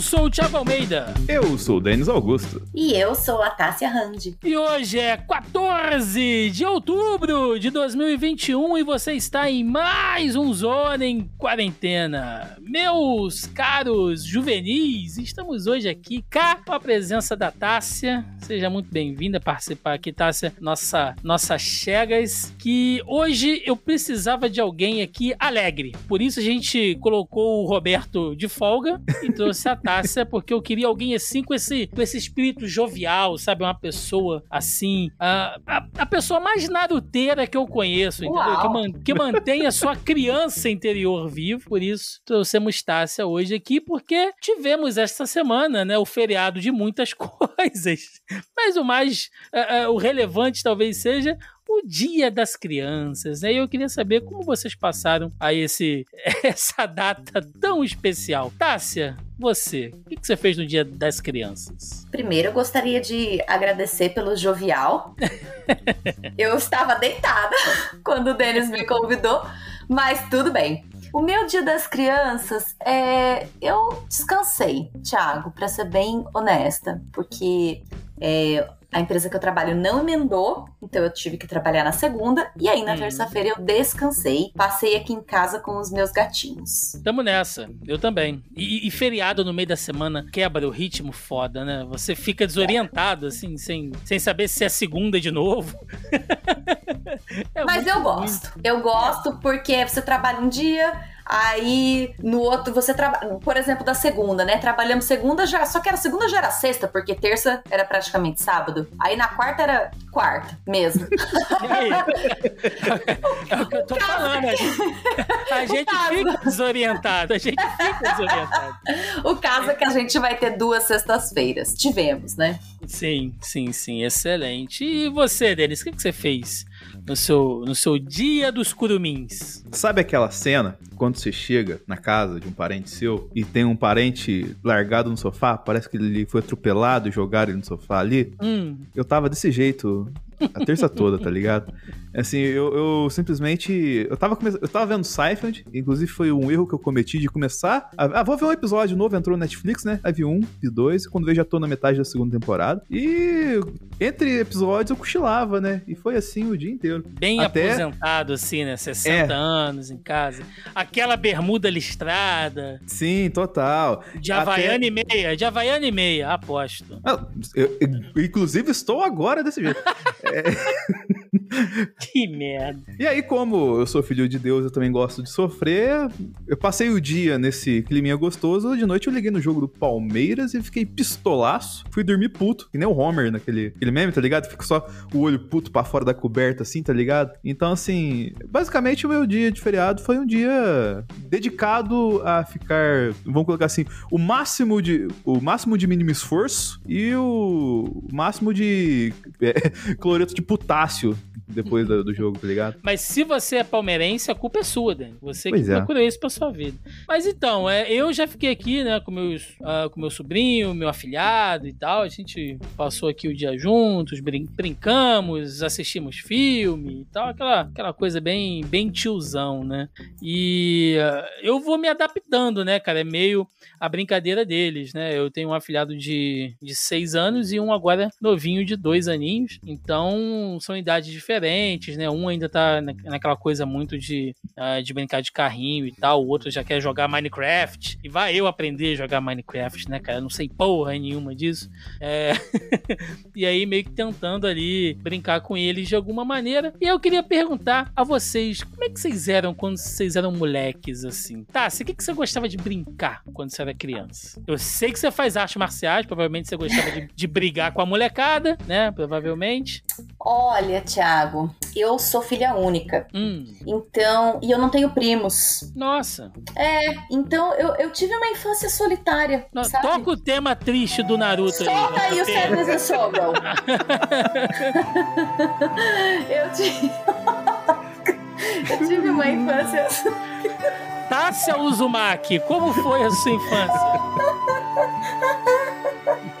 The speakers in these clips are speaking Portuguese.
Eu sou o Thiago Almeida. Eu sou o Denis Augusto. E eu sou a Tássia Randi. E hoje é 14 de outubro de 2021 e você está em mais um Zona em Quarentena. Meus caros juvenis, estamos hoje aqui cá com a presença da Tássia. Seja muito bem-vinda a participar aqui, Tássia, nossa, nossa Chegas, que hoje eu precisava de alguém aqui alegre. Por isso a gente colocou o Roberto de folga e trouxe a Tássia, porque eu queria alguém assim com esse, com esse espírito jovial, sabe? Uma pessoa assim. A, a, a pessoa mais naruteira que eu conheço, entendeu? Que, man, que mantém a sua criança interior vivo. Por isso, trouxemos Tássia hoje aqui, porque tivemos esta semana, né? O feriado de muitas coisas. Mas o mais. Uh, uh, o relevante talvez seja o Dia das Crianças, né? E eu queria saber como vocês passaram a esse, essa data tão especial. Tássia, você, o que você fez no Dia das Crianças? Primeiro, eu gostaria de agradecer pelo jovial. eu estava deitada quando o Denis me convidou, mas tudo bem. O meu dia das crianças, é, eu descansei, Thiago, para ser bem honesta, porque é, a empresa que eu trabalho não emendou, então eu tive que trabalhar na segunda. E aí na hum. terça-feira eu descansei, passei aqui em casa com os meus gatinhos. Tamo nessa, eu também. E, e feriado no meio da semana quebra o ritmo foda, né? Você fica desorientado, assim, sem, sem saber se é segunda de novo. é Mas eu gosto. Eu gosto porque você trabalha um dia, Aí no outro você trabalha, por exemplo, da segunda, né? Trabalhamos segunda já, só que era segunda já era sexta, porque terça era praticamente sábado. Aí na quarta era quarta mesmo. É o que eu tô falando. A gente, a gente fica desorientado. A gente fica desorientado. O caso é que a gente vai ter duas sextas-feiras. Tivemos, né? Sim, sim, sim. Excelente. E você, Denis, o que, que você fez? No seu, no seu dia dos curumins. Sabe aquela cena quando você chega na casa de um parente seu e tem um parente largado no sofá? Parece que ele foi atropelado e jogaram ele no sofá ali. Hum. Eu tava desse jeito a terça toda, tá ligado? Assim, eu, eu simplesmente. Eu tava, come... eu tava vendo Seinfeld, inclusive foi um erro que eu cometi de começar. A... Ah, vou ver um episódio novo, entrou no Netflix, né? Aí vi um, vi dois, e quando vejo já tô na metade da segunda temporada. E entre episódios eu cochilava, né? E foi assim o dia inteiro. Bem Até... aposentado, assim, né? 60 é. anos em casa. Aquela bermuda listrada. Sim, total. De Havaiana Até... e meia, de Havaiana e meia, aposto. Ah, eu, eu, inclusive estou agora desse jeito. que merda. E aí, como eu sou filho de Deus, eu também gosto de sofrer. Eu passei o dia nesse climinha gostoso. De noite eu liguei no jogo do Palmeiras e fiquei pistolaço. Fui dormir puto, que nem o Homer naquele aquele meme, tá ligado? Fica só o olho puto pra fora da coberta, assim, tá ligado? Então, assim, basicamente o meu dia de feriado foi um dia dedicado a ficar, vamos colocar assim, o máximo de o máximo de mínimo esforço e o máximo de é, cloreto de potássio depois do, do, jogo, tá ligado? Mas se você é palmeirense, a culpa é sua, Dani. Você pois que é. procurou isso pra sua vida. Mas então, é, eu já fiquei aqui, né, com, meus, uh, com meu sobrinho, meu afilhado e tal. A gente passou aqui o dia juntos, brin brincamos, assistimos filme e tal. Aquela, aquela coisa bem, bem tiozão, né? E uh, eu vou me adaptando, né, cara? É meio a brincadeira deles, né? Eu tenho um afilhado de, de seis anos e um agora novinho de dois aninhos. Então, são idades diferentes né? Um ainda tá naquela coisa muito de, uh, de brincar de carrinho e tal, o outro já quer jogar Minecraft. E vai eu aprender a jogar Minecraft, né, cara? Eu não sei porra nenhuma disso. É... e aí, meio que tentando ali brincar com eles de alguma maneira. E eu queria perguntar a vocês, como é que vocês eram quando vocês eram moleques, assim? Tá, o que, que você gostava de brincar quando você era criança? Eu sei que você faz artes marciais, provavelmente você gostava de, de brigar com a molecada, né? Provavelmente. Olha, Thiago eu sou filha única. Hum. Então, e eu não tenho primos. Nossa. É, então eu, eu tive uma infância solitária. Não, sabe? Toca o tema triste do Naruto Solta aí, aí o Sadness and Sorrow. eu tive. eu tive uma infância. Tássia Uzumaki, como foi a sua infância?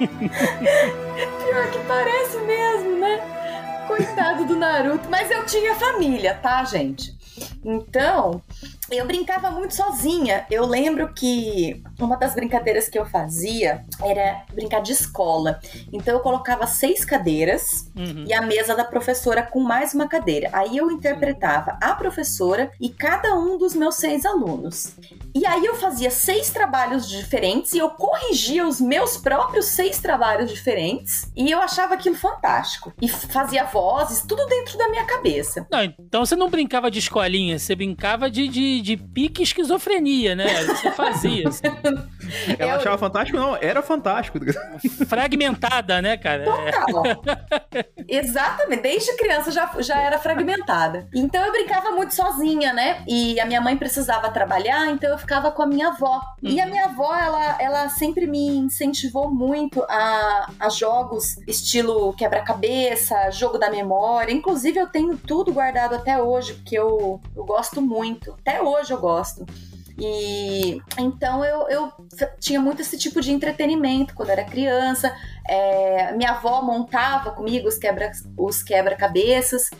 Pior que parece mesmo, né? Coitado do Naruto. Mas eu tinha família, tá, gente? Então, eu brincava muito sozinha. Eu lembro que uma das brincadeiras que eu fazia era brincar de escola. Então eu colocava seis cadeiras uhum. e a mesa da professora com mais uma cadeira. Aí eu interpretava a professora e cada um dos meus seis alunos. E aí eu fazia seis trabalhos diferentes e eu corrigia os meus próprios seis trabalhos diferentes. E eu achava aquilo fantástico. E fazia vozes, tudo dentro da minha cabeça. Não, então você não brincava de escolinha, você brincava de, de, de pique esquizofrenia, né? Você fazia. Assim. Ela eu... achava fantástico, não, era fantástico. Fragmentada, né, cara? Total. Exatamente, desde criança já, já era fragmentada. Então eu brincava muito sozinha, né? E a minha mãe precisava trabalhar, então eu ficava com a minha avó. Uhum. E a uhum. minha avó, ela, ela sempre me incentivou muito a, a jogos estilo quebra-cabeça, jogo da memória. Inclusive, eu tenho tudo guardado até hoje, porque eu, eu gosto muito. Até hoje eu gosto. E então eu, eu tinha muito esse tipo de entretenimento quando era criança. É, minha avó montava comigo os quebra-cabeças. Os quebra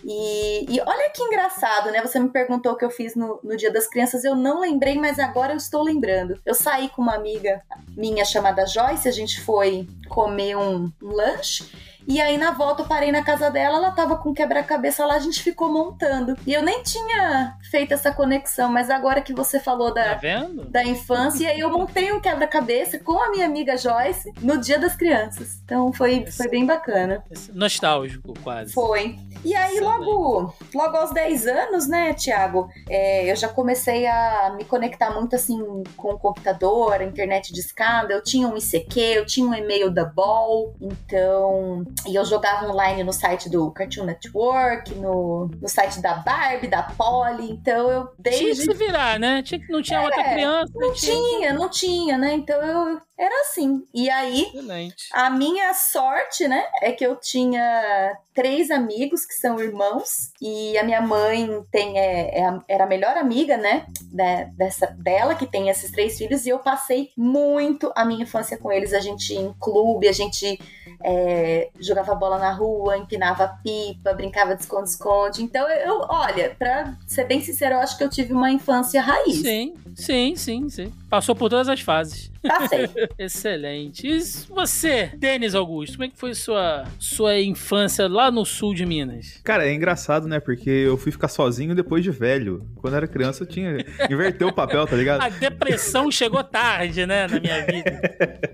e, e olha que engraçado, né? Você me perguntou o que eu fiz no, no Dia das Crianças. Eu não lembrei, mas agora eu estou lembrando. Eu saí com uma amiga minha chamada Joyce, a gente foi comer um, um lanche. E aí na volta eu parei na casa dela, ela tava com quebra-cabeça lá, a gente ficou montando. E eu nem tinha feito essa conexão, mas agora que você falou da, tá da infância, aí eu montei um quebra-cabeça com a minha amiga Joyce no Dia das Crianças. Então foi, foi bem bacana. Nostálgico, quase. Foi. E aí, logo, logo aos 10 anos, né, Tiago, é, eu já comecei a me conectar muito assim com o computador, a internet de escada. Eu tinha um ICQ, eu tinha um e-mail da Ball, então e eu jogava online no site do Cartoon Network, no, no site da Barbie, da Polly. Então eu desde. Tinha que se virar, né? Tinha, não tinha é, outra criança. Não, não tinha, tinha, não tinha, né? Então eu era assim. E aí, Excelente. a minha sorte, né, é que eu tinha três amigos que são irmãos e a minha mãe tem é, é era a melhor amiga, né, da, dessa dela que tem esses três filhos e eu passei muito a minha infância com eles. A gente ia em clube, a gente é, jogava bola na rua, empinava pipa, brincava de esconde-esconde. Então, eu, olha, pra ser bem sincero, eu acho que eu tive uma infância raiz. Sim, sim, sim, sim. Passou por todas as fases. Passei. Excelente. E você, Denis Augusto, como é que foi sua, sua infância lá no sul de Minas? Cara, é engraçado, né? Porque eu fui ficar sozinho depois de velho. Quando era criança, eu tinha. Inverteu o papel, tá ligado? A depressão chegou tarde, né, na minha vida.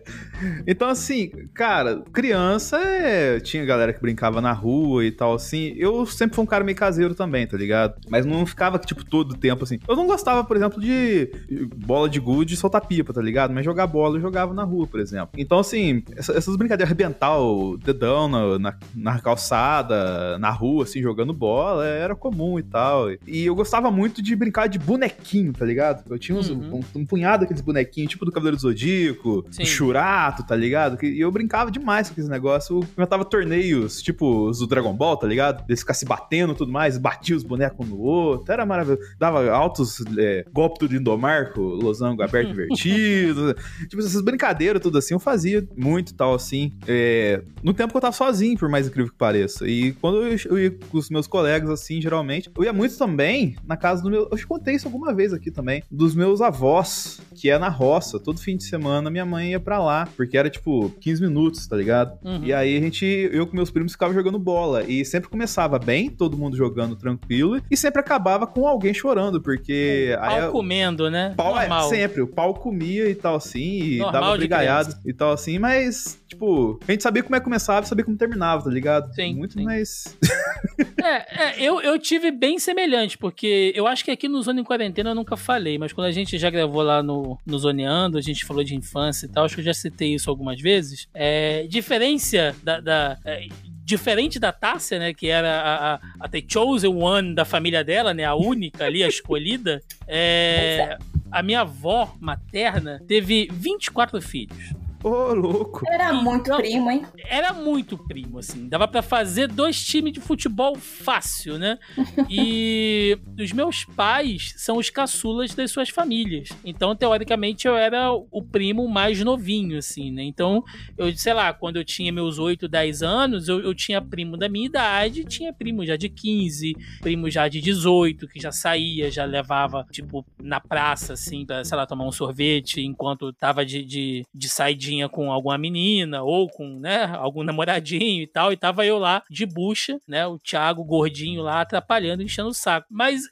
então, assim, cara, criança é... tinha galera que brincava na rua e tal, assim. Eu sempre fui um cara meio caseiro também, tá ligado? Mas não ficava, tipo, todo o tempo assim. Eu não gostava, por exemplo, de bola de gude e soltar pipa, tá ligado? Mas jogar bola eu jogava na rua, por exemplo. Então, assim, essas brincadeiras, arrebentar o dedão na, na, na, calçada, na rua, assim, jogando bola, era comum e tal. E eu gostava muito de brincar de bonequinho, tá ligado? Eu tinha uns, uhum. um, um, punhado daqueles bonequinhos, tipo do Cavaleiro do Zodíaco, Sim. do Churato, tá ligado? E eu brincava demais com esse negócio. Eu inventava torneios, tipo os do Dragon Ball, tá ligado? Eles ficar se batendo e tudo mais, batia os bonecos um no outro. Era maravilhoso. Dava altos é, golpes do Indomarco, losango aberto e invertido. Tipo, essas brincadeiras, tudo assim, eu fazia muito tal, assim. É, no tempo que eu tava sozinho, por mais incrível que pareça. E quando eu, eu ia com os meus colegas, assim, geralmente, eu ia muito também na casa do meu. Eu te contei isso alguma vez aqui também. Dos meus avós, que é na roça. Todo fim de semana minha mãe ia pra lá, porque era tipo 15 minutos, tá ligado? Uhum. E aí a gente, eu com meus primos, ficava jogando bola. E sempre começava bem, todo mundo jogando tranquilo, e sempre acabava com alguém chorando, porque. É, pau aí, comendo, né? Pau, é, sempre. O pau comia e tal assim, e Normal dava brigaiado e tal assim, mas, tipo, a gente sabia como é que começava e sabia como terminava, tá ligado? Sim. Muito sim. mais. é, é, eu, eu tive bem semelhante, porque eu acho que aqui no Zona em Quarentena eu nunca falei, mas quando a gente já gravou lá no, no Zoneando, a gente falou de infância e tal, acho que eu já citei isso algumas vezes. É, diferença da. da é, diferente da Tássia, né, que era a, a, a The Chosen One da família dela, né, a única ali, a escolhida, é, a minha avó materna teve 24 filhos. Ô, louco. Era muito Então- primo, hein? Era muito primo, assim. Dava pra fazer dois times de futebol fácil, né? E os meus pais são os caçulas das suas famílias. Então, teoricamente, eu era o primo mais novinho, assim, né? Então, eu, sei lá, quando eu tinha meus 8, 10 anos, eu, eu tinha primo da minha idade, tinha primo já de 15, primo já de 18, que já saía, já levava, tipo, na praça, assim, pra, sei lá, tomar um sorvete enquanto tava de, de, de saidinha com alguma menina ou com, né, algum namoradinho e tal. E tava eu lá de bucha, né, o Thiago gordinho lá atrapalhando, enchendo o saco. Mas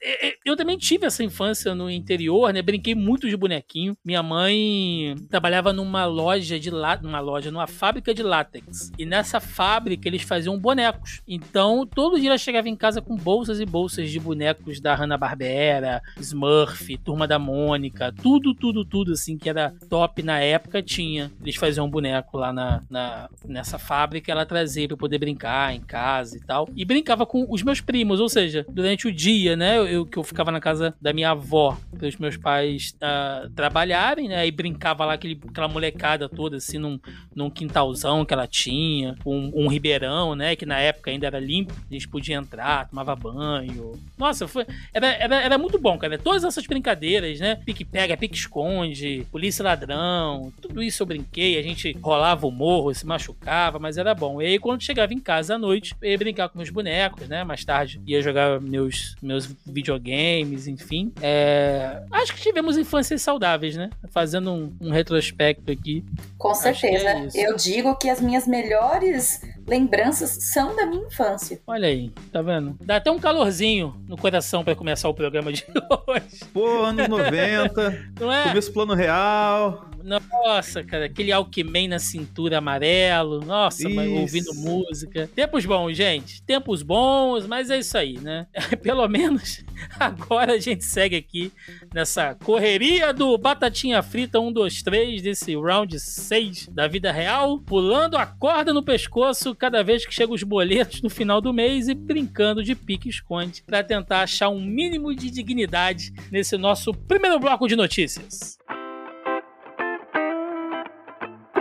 eu também tive essa infância no interior, né, brinquei muito de bonequinho. Minha mãe trabalhava numa loja de lá, numa loja, numa fábrica de látex. E nessa fábrica eles faziam bonecos. Então, todo dia ela chegava em casa com bolsas e bolsas de bonecos da Hanna-Barbera, Smurf, Turma da Mônica, tudo, tudo, tudo assim que era top na época tinha. Eles faziam um boneco lá na, na- nessa fábrica, ela trazia pra eu poder brincar em casa e tal. E brincava com os meus primos, ou seja, durante o dia, né, eu, que eu ficava na casa da minha avó, para os meus pais ah, trabalharem, né, e brincava lá aquele, aquela molecada toda assim num, num quintalzão que ela tinha, um, um ribeirão, né, que na época ainda era limpo, a gente podia entrar, tomava banho. Nossa, foi, era, era, era muito bom, cara. Todas essas brincadeiras, né? Pique-pega, pique-esconde, polícia ladrão, tudo isso eu brinquei. A gente rolava o morro, se machucava, mas era bom. E aí, quando chegava em casa à noite, eu ia brincar com meus bonecos, né? Mais tarde ia jogar meus, meus videogames, enfim. É, Acho que tivemos infâncias saudáveis, né? Fazendo um, um retrospecto aqui. Com é certeza. isso. eu digo que as minhas melhores lembranças são da minha infância. Olha aí, tá vendo? Dá até um calorzinho no coração pra começar o programa de hoje, Pô, anos 90, não é? começo plano real. Nossa, cara, aquele Alckmin na cintura amarelo. Nossa, Isso. ouvindo música. Tempos bons, gente. Tempos bons, mas é isso aí, né? Pelo menos agora a gente segue aqui nessa correria do Batatinha Frita 1, 2, 3, desse round 6 da vida real, pulando a corda no pescoço cada vez que chegam os boletos no final do mês e brincando de pique-esconde para tentar achar um mínimo de dignidade nesse nosso primeiro bloco de notícias.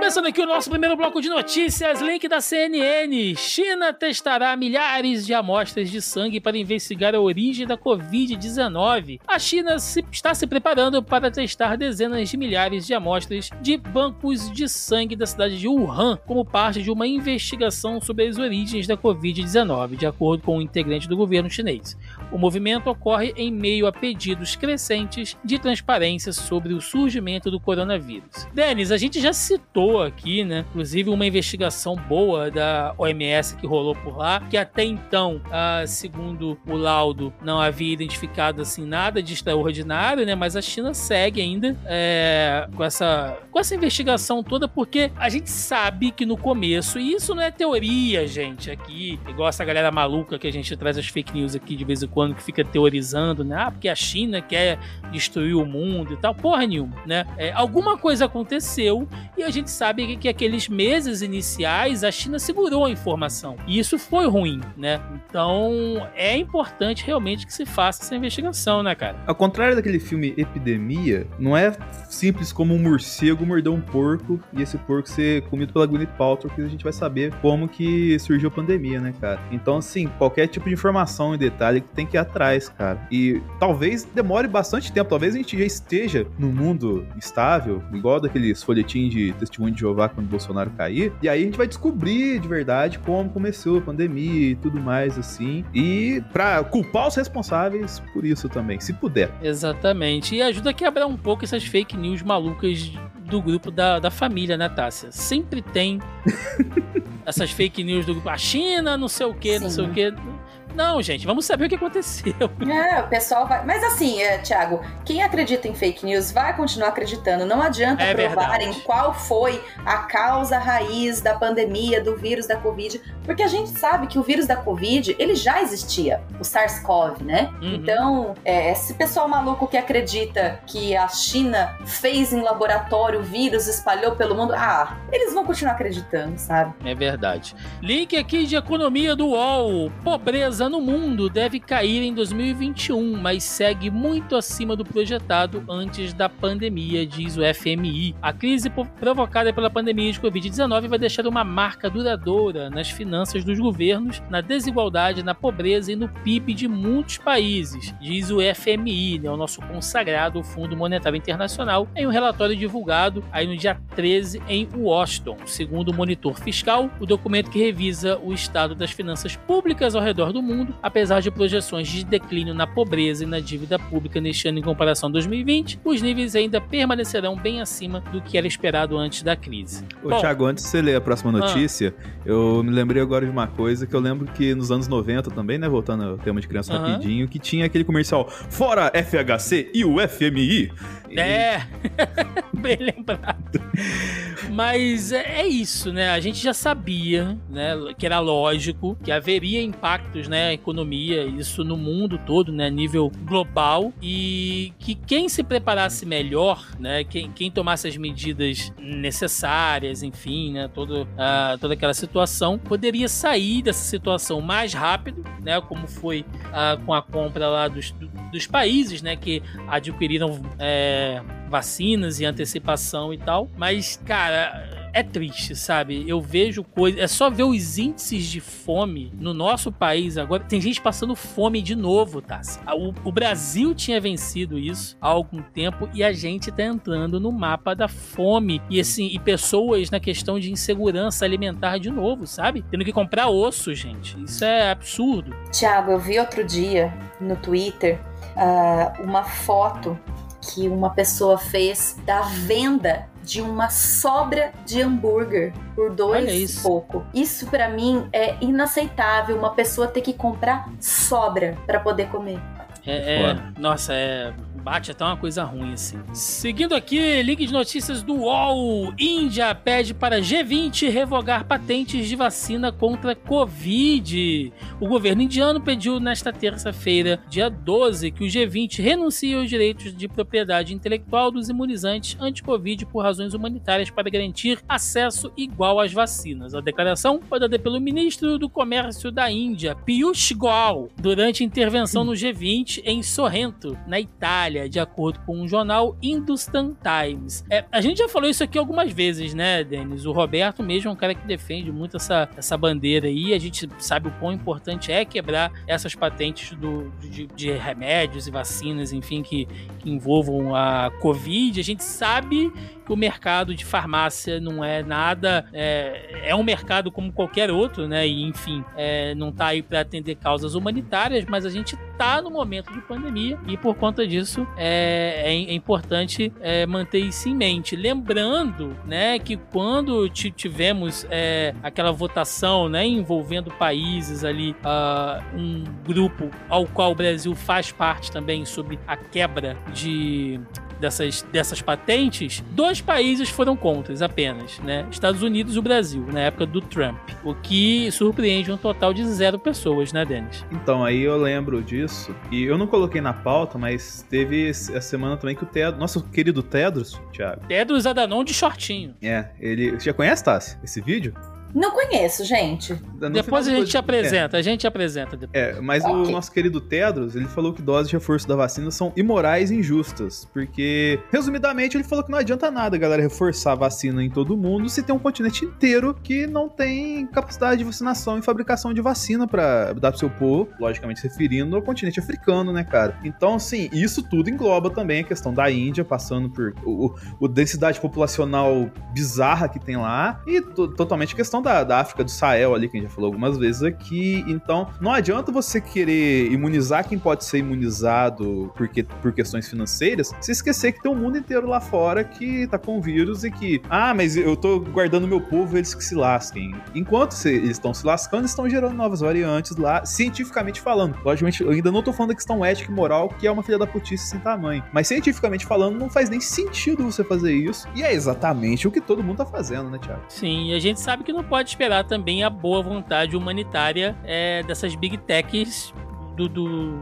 Começando aqui o nosso primeiro bloco de notícias, link da CNN. China testará milhares de amostras de sangue para investigar a origem da Covid-19. A China se- está se preparando para testar dezenas de milhares de amostras de bancos de sangue da cidade de Wuhan, como parte de uma investigação sobre as origens da Covid-19, de acordo com um integrante do governo chinês. O movimento ocorre em meio a pedidos crescentes de transparência sobre o surgimento do coronavírus. Denis, a gente já citou aqui, né? Inclusive uma investigação boa da OMS que rolou por lá, que até então, ah, segundo o laudo, não havia identificado assim nada de extraordinário, né? Mas a China segue ainda é, com essa com essa investigação toda, porque a gente sabe que no começo, e isso não é teoria, gente, aqui, igual essa galera maluca que a gente traz as fake news aqui de vez em quando, que fica teorizando, né? Ah, porque a China quer destruir o mundo e tal. Porra nenhuma, né? É, alguma coisa aconteceu e a gente sabe que, que aqueles meses iniciais a China segurou a informação. E isso foi ruim, né? Então é importante realmente que se faça essa investigação, né, cara? Ao contrário daquele filme Epidemia, não é simples como um morcego morder um porco e esse porco ser comido pela Gwyneth Paltrow que a gente vai saber como que surgiu a pandemia, né, cara? Então, assim, qualquer tipo de informação e detalhe que tem que ir atrás, cara. E talvez demore bastante tempo, talvez a gente já esteja num mundo estável, igual daqueles folhetins de testemunho de Jeová quando o Bolsonaro cair, e aí a gente vai descobrir de verdade como começou a pandemia e tudo mais, assim, e pra culpar os responsáveis por isso também, se puder. Exatamente. E ajuda a quebrar um pouco essas fake news malucas do grupo da, da família, né, Tássia? Sempre tem essas fake news do grupo. A China, não sei o que, não sei o que. Não, gente, vamos saber o que aconteceu. É, o pessoal vai. Mas assim, é, Thiago, quem acredita em fake news vai continuar acreditando. Não adianta É provarem verdade. qual foi a causa raiz da pandemia, do vírus da Covid, porque a gente sabe que o vírus da Covid ele já existia, o SARS-CoV, né? Uhum. Então, é, esse pessoal maluco que acredita que a China fez em laboratório o vírus, espalhou pelo mundo, ah, eles vão continuar acreditando, sabe? É verdade. Link aqui de economia do UOL. Pobreza no mundo deve cair em 2021, mas segue muito acima do projetado antes da pandemia, diz o FMI. A crise provocada pela pandemia de Covid-19 vai deixar uma marca duradoura nas finanças dos governos, na desigualdade, na pobreza e no PIB de muitos países, diz o FMI, né, o nosso consagrado Fundo Monetário Internacional, em um relatório divulgado aí no dia 13 em Washington. Segundo o monitor fiscal, o documento que revisa o estado das finanças públicas ao redor do mundo, apesar de projeções de declínio na pobreza e na dívida pública neste ano em comparação a 2020, os níveis ainda permanecerão bem acima do que era esperado antes da crise. Ô, Bom, Thiago, antes de você ler a próxima ah. notícia, ah. eu me lembrei agora de uma coisa que eu lembro que nos anos 90 também, né, voltando ao tema de criança rapidinho, que tinha aquele comercial Fora FHC e o FMI. É, bem lembrado. Mas é, é, isso, né? A gente já sabia, né, que era lógico que haveria impactos, né, na economia, isso no mundo todo, né, nível global, e que quem se preparasse melhor, né, quem, quem tomasse as medidas necessárias, enfim, né, todo, uh, toda aquela situação, poderia sair dessa situação mais rápido, né, como foi uh, com a compra lá dos, dos países, né, que adquiriram é, vacinas e antecipação e tal. Mas, cara, é triste, sabe? Eu vejo coisas. É só ver os índices de fome no nosso país agora. Tem gente passando fome de novo, tá? O, o Brasil tinha vencido isso há algum tempo e a gente tá entrando no mapa da fome. E assim, e pessoas na questão de insegurança alimentar de novo, sabe? Tendo que comprar osso, gente. Isso é absurdo. Tiago, eu vi outro dia no Twitter uh, uma foto que uma pessoa fez da venda de uma sobra de hambúrguer por dois e pouco. Isso para mim é inaceitável, uma pessoa ter que comprar sobra para poder comer. É, é nossa, é bate até uma coisa ruim, assim. Seguindo aqui, link de notícias do UOL. Índia pede para G20 revogar patentes de vacina contra Covid. O governo indiano pediu nesta terça-feira, dia 12, que o G20 renuncie aos direitos de propriedade intelectual dos imunizantes anti-Covid por razões humanitárias para garantir acesso igual às vacinas. A declaração foi dada pelo ministro do Comércio da Índia, Piyush Goyal, durante intervenção no G20 em Sorrento, na Itália de acordo com o jornal Hindustan Times. É, a gente já falou isso aqui algumas vezes, né, Denis? O Roberto mesmo é um cara que defende muito essa, essa bandeira aí. A gente sabe o quão importante é quebrar essas patentes do, de, de remédios e vacinas, enfim, que, que envolvam a Covid. A gente sabe o mercado de farmácia não é nada. É, é um mercado como qualquer outro, né? E enfim, é, não tá aí para atender causas humanitárias, mas a gente tá no momento de pandemia e por conta disso é, é, é importante é, manter isso em mente. Lembrando, né, que quando tivemos é, aquela votação, né, envolvendo países ali, uh, um grupo ao qual o Brasil faz parte também sobre a quebra de dessas, dessas patentes, dois países foram contra apenas, né? Estados Unidos e o Brasil, na época do Trump. O que surpreende um total de zero pessoas, né, Denis? Então, aí eu lembro disso. E eu não coloquei na pauta, mas teve essa semana também que o Tedros, nosso querido Tedros, Thiago. Tedros Adanon de shortinho. É, ele. Você já conhece, Tassi, esse vídeo? Não conheço, gente. No depois a gente te apresenta, é. a gente te apresenta depois. É, mas okay. o nosso querido Tedros, ele falou que doses de reforço da vacina são imorais e injustas, porque, resumidamente, ele falou que não adianta nada, galera, reforçar a vacina em todo mundo se tem um continente inteiro que não tem capacidade de vacinação e fabricação de vacina para dar pro seu povo, logicamente se referindo ao continente africano, né, cara? Então, assim, isso tudo engloba também a questão da Índia, passando por o, o densidade populacional bizarra que tem lá, e totalmente a questão da, da África do Sahel ali, que a gente já falou algumas vezes aqui. Então, não adianta você querer imunizar quem pode ser imunizado porque, por questões financeiras, se esquecer que tem um mundo inteiro lá fora que tá com vírus e que, ah, mas eu tô guardando meu povo, eles que se lasquem. Enquanto eles estão se lascando, estão gerando novas variantes lá, cientificamente falando. Logicamente, eu ainda não tô falando da questão ética e moral, que é uma filha da putice sem tamanho. Mas cientificamente falando, não faz nem sentido você fazer isso. E é exatamente o que todo mundo tá fazendo, né, Thiago? Sim, e a gente sabe que não pode esperar também a boa vontade humanitária é, dessas big techs do, do,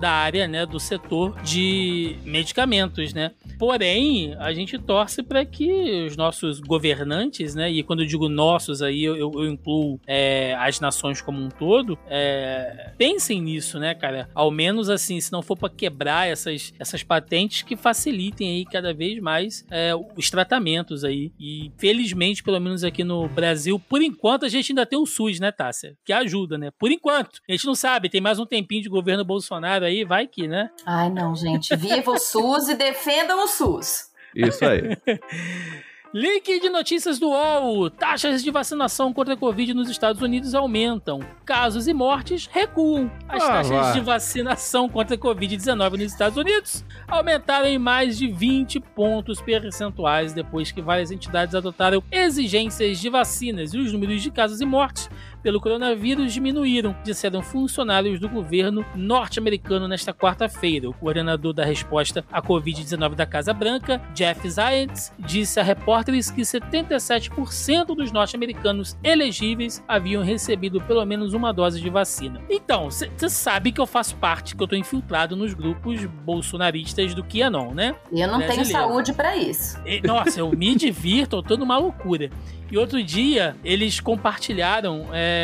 da área, né, do setor de medicamentos, né? Porém, a gente torce para que os nossos governantes, né? E quando eu digo nossos aí, eu, eu incluo é, as nações como um todo, é, pensem nisso, né, cara? Ao menos assim, se não for para quebrar essas, essas patentes, que facilitem aí cada vez mais é, os tratamentos aí. E felizmente, pelo menos aqui no Brasil, por enquanto a gente ainda tem o SUS, né, Tássia? Que ajuda, né? Por enquanto. A gente não sabe, tem mais um tempinho de governo Bolsonaro aí, vai que, né? Ai, não, gente. Viva o SUS e defendam o SUS. Isso aí. Link de notícias do UOL. Taxas de vacinação contra a Covid nos Estados Unidos aumentam. Casos e mortes recuam. As Ah, taxas vá. de vacinação contra a Covid-19 nos Estados Unidos aumentaram em mais de 20 pontos percentuais depois que várias entidades adotaram exigências de vacinas e os números de casos e mortes pelo coronavírus diminuíram, disseram funcionários do governo norte-americano nesta quarta-feira. O coordenador da resposta à Covid-19 da Casa Branca, Jeff Zients, disse a repórteres que 77% dos norte-americanos elegíveis haviam recebido pelo menos uma dose de vacina. Então, você sabe que eu faço parte, que eu tô infiltrado nos grupos bolsonaristas do QAnon, né? Eu não tenho Brasileiro. saúde pra isso. E, Nossa, eu me divirto, eu tô numa loucura. E outro dia, eles compartilharam é,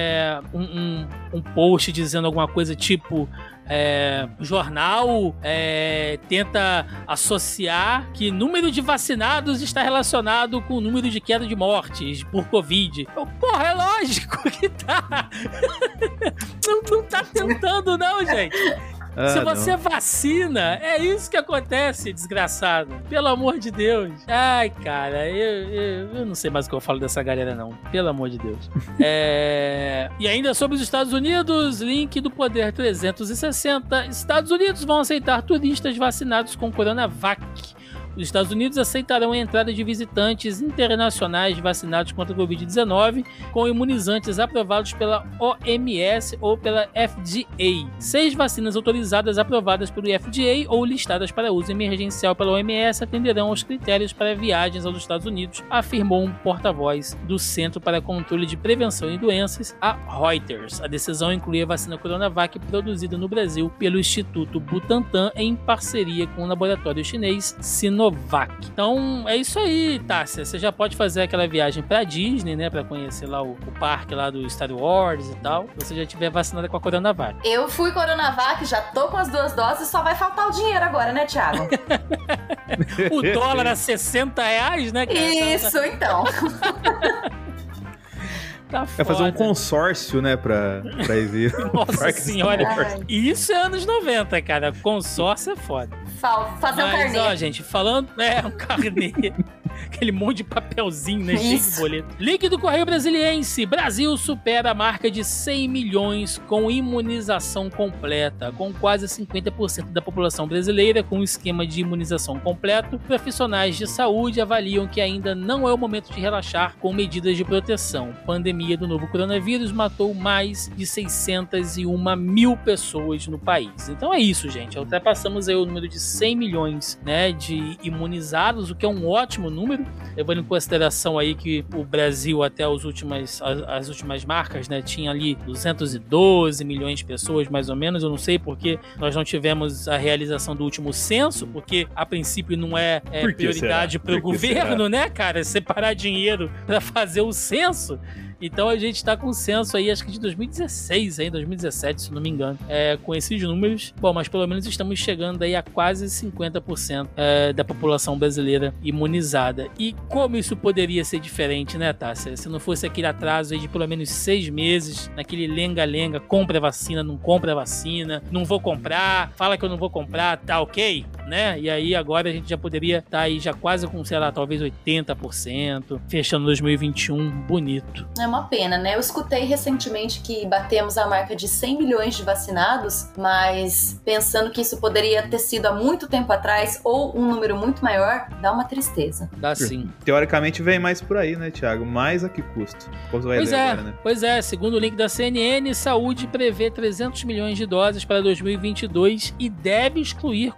um, um- um post dizendo alguma coisa tipo. É, jornal é, tenta associar que número de vacinados está relacionado com o número de queda de mortes por Covid. Eu, porra, é lógico que tá. não, não tá tentando, não, gente. Ah, Se não. você vacina, é isso que acontece, desgraçado. Pelo amor de Deus. Ai, cara, eu, eu, eu não sei mais o que eu falo dessa galera, não. Pelo amor de Deus. É, E ainda sobre os Estados Unidos, link do Poder 360. Estados Unidos vão aceitar turistas vacinados com Coronavac. Os Estados Unidos aceitarão a entrada de visitantes internacionais vacinados contra a Covid-19 com imunizantes aprovados pela OMS ou pela FDA. Seis vacinas autorizadas aprovadas pelo FDA ou listadas para uso emergencial pela OMS atenderão aos critérios para viagens aos Estados Unidos, afirmou um porta-voz do Centro para Controle de Prevenção de Doenças, a Reuters. A decisão inclui a vacina Coronavac produzida no Brasil pelo Instituto Butantan em parceria com o laboratório chinês Sinovac. Então é isso aí, Tássia. Você já pode fazer aquela viagem pra Disney, né? Pra conhecer lá o, o parque lá do Star Wars e tal. Se você já tiver vacinada com a Coronavac. Eu fui Coronavac, já tô com as duas doses, só vai faltar o dinheiro agora, né, Thiago? O dólar a 60 reais, né, cara? Isso, então. Tá É fazer um consórcio, né, pra, pra ir ver. Nossa senhora. Ai. Isso é anos 90, cara. Consórcio é foda. Fal- Fazer um Mas, ó, carnê. gente, falando. É, um carnê. Aquele monte de papelzinho, né? Cheio de boleto. Link do Correio Brasiliense. Brasil supera a marca de 100 milhões com imunização completa. Com quase 50% da população brasileira com o esquema de imunização completo, profissionais de saúde avaliam que ainda não é o momento de relaxar com medidas de proteção. Pandemia do novo coronavírus matou mais de 601 mil pessoas no país. Então é isso, gente. Ultrapassamos aí o número de 100 milhões né, de imunizados, o que é um ótimo número, levando em consideração aí que o Brasil até as últimas, as, as últimas marcas né, tinha ali 212 milhões de pessoas, mais ou menos. Eu não sei porque nós não tivemos a realização do último censo, porque a princípio não é, é prioridade será? para o governo, né, cara? Separar dinheiro para fazer o censo. Então a gente tá com censo aí, acho que de 2016, aí, 2017, se não me engano, é, com esses números. Bom, mas pelo menos estamos chegando aí a quase 50% é, da população brasileira imunizada. E como isso poderia ser diferente, né, Tássia? Se não fosse aquele atraso aí de pelo menos seis meses, naquele lenga-lenga, compra vacina, não compra vacina, não vou comprar, fala que eu não vou comprar, tá ok? Né? E aí agora a gente já poderia estar aí já quase com, sei lá, talvez 80%, fechando 2021 bonito. É uma pena, né? Eu escutei recentemente que batemos a marca de 100 milhões de vacinados, mas pensando que isso poderia ter sido há muito tempo atrás ou um número muito maior, dá uma tristeza. Dá sim. Teoricamente vem mais por aí, né, Thiago? Mais a que custo? Pois é, agora, né? pois é. Segundo o link da CNN, saúde prevê 300 milhões de doses para 2022 e deve excluir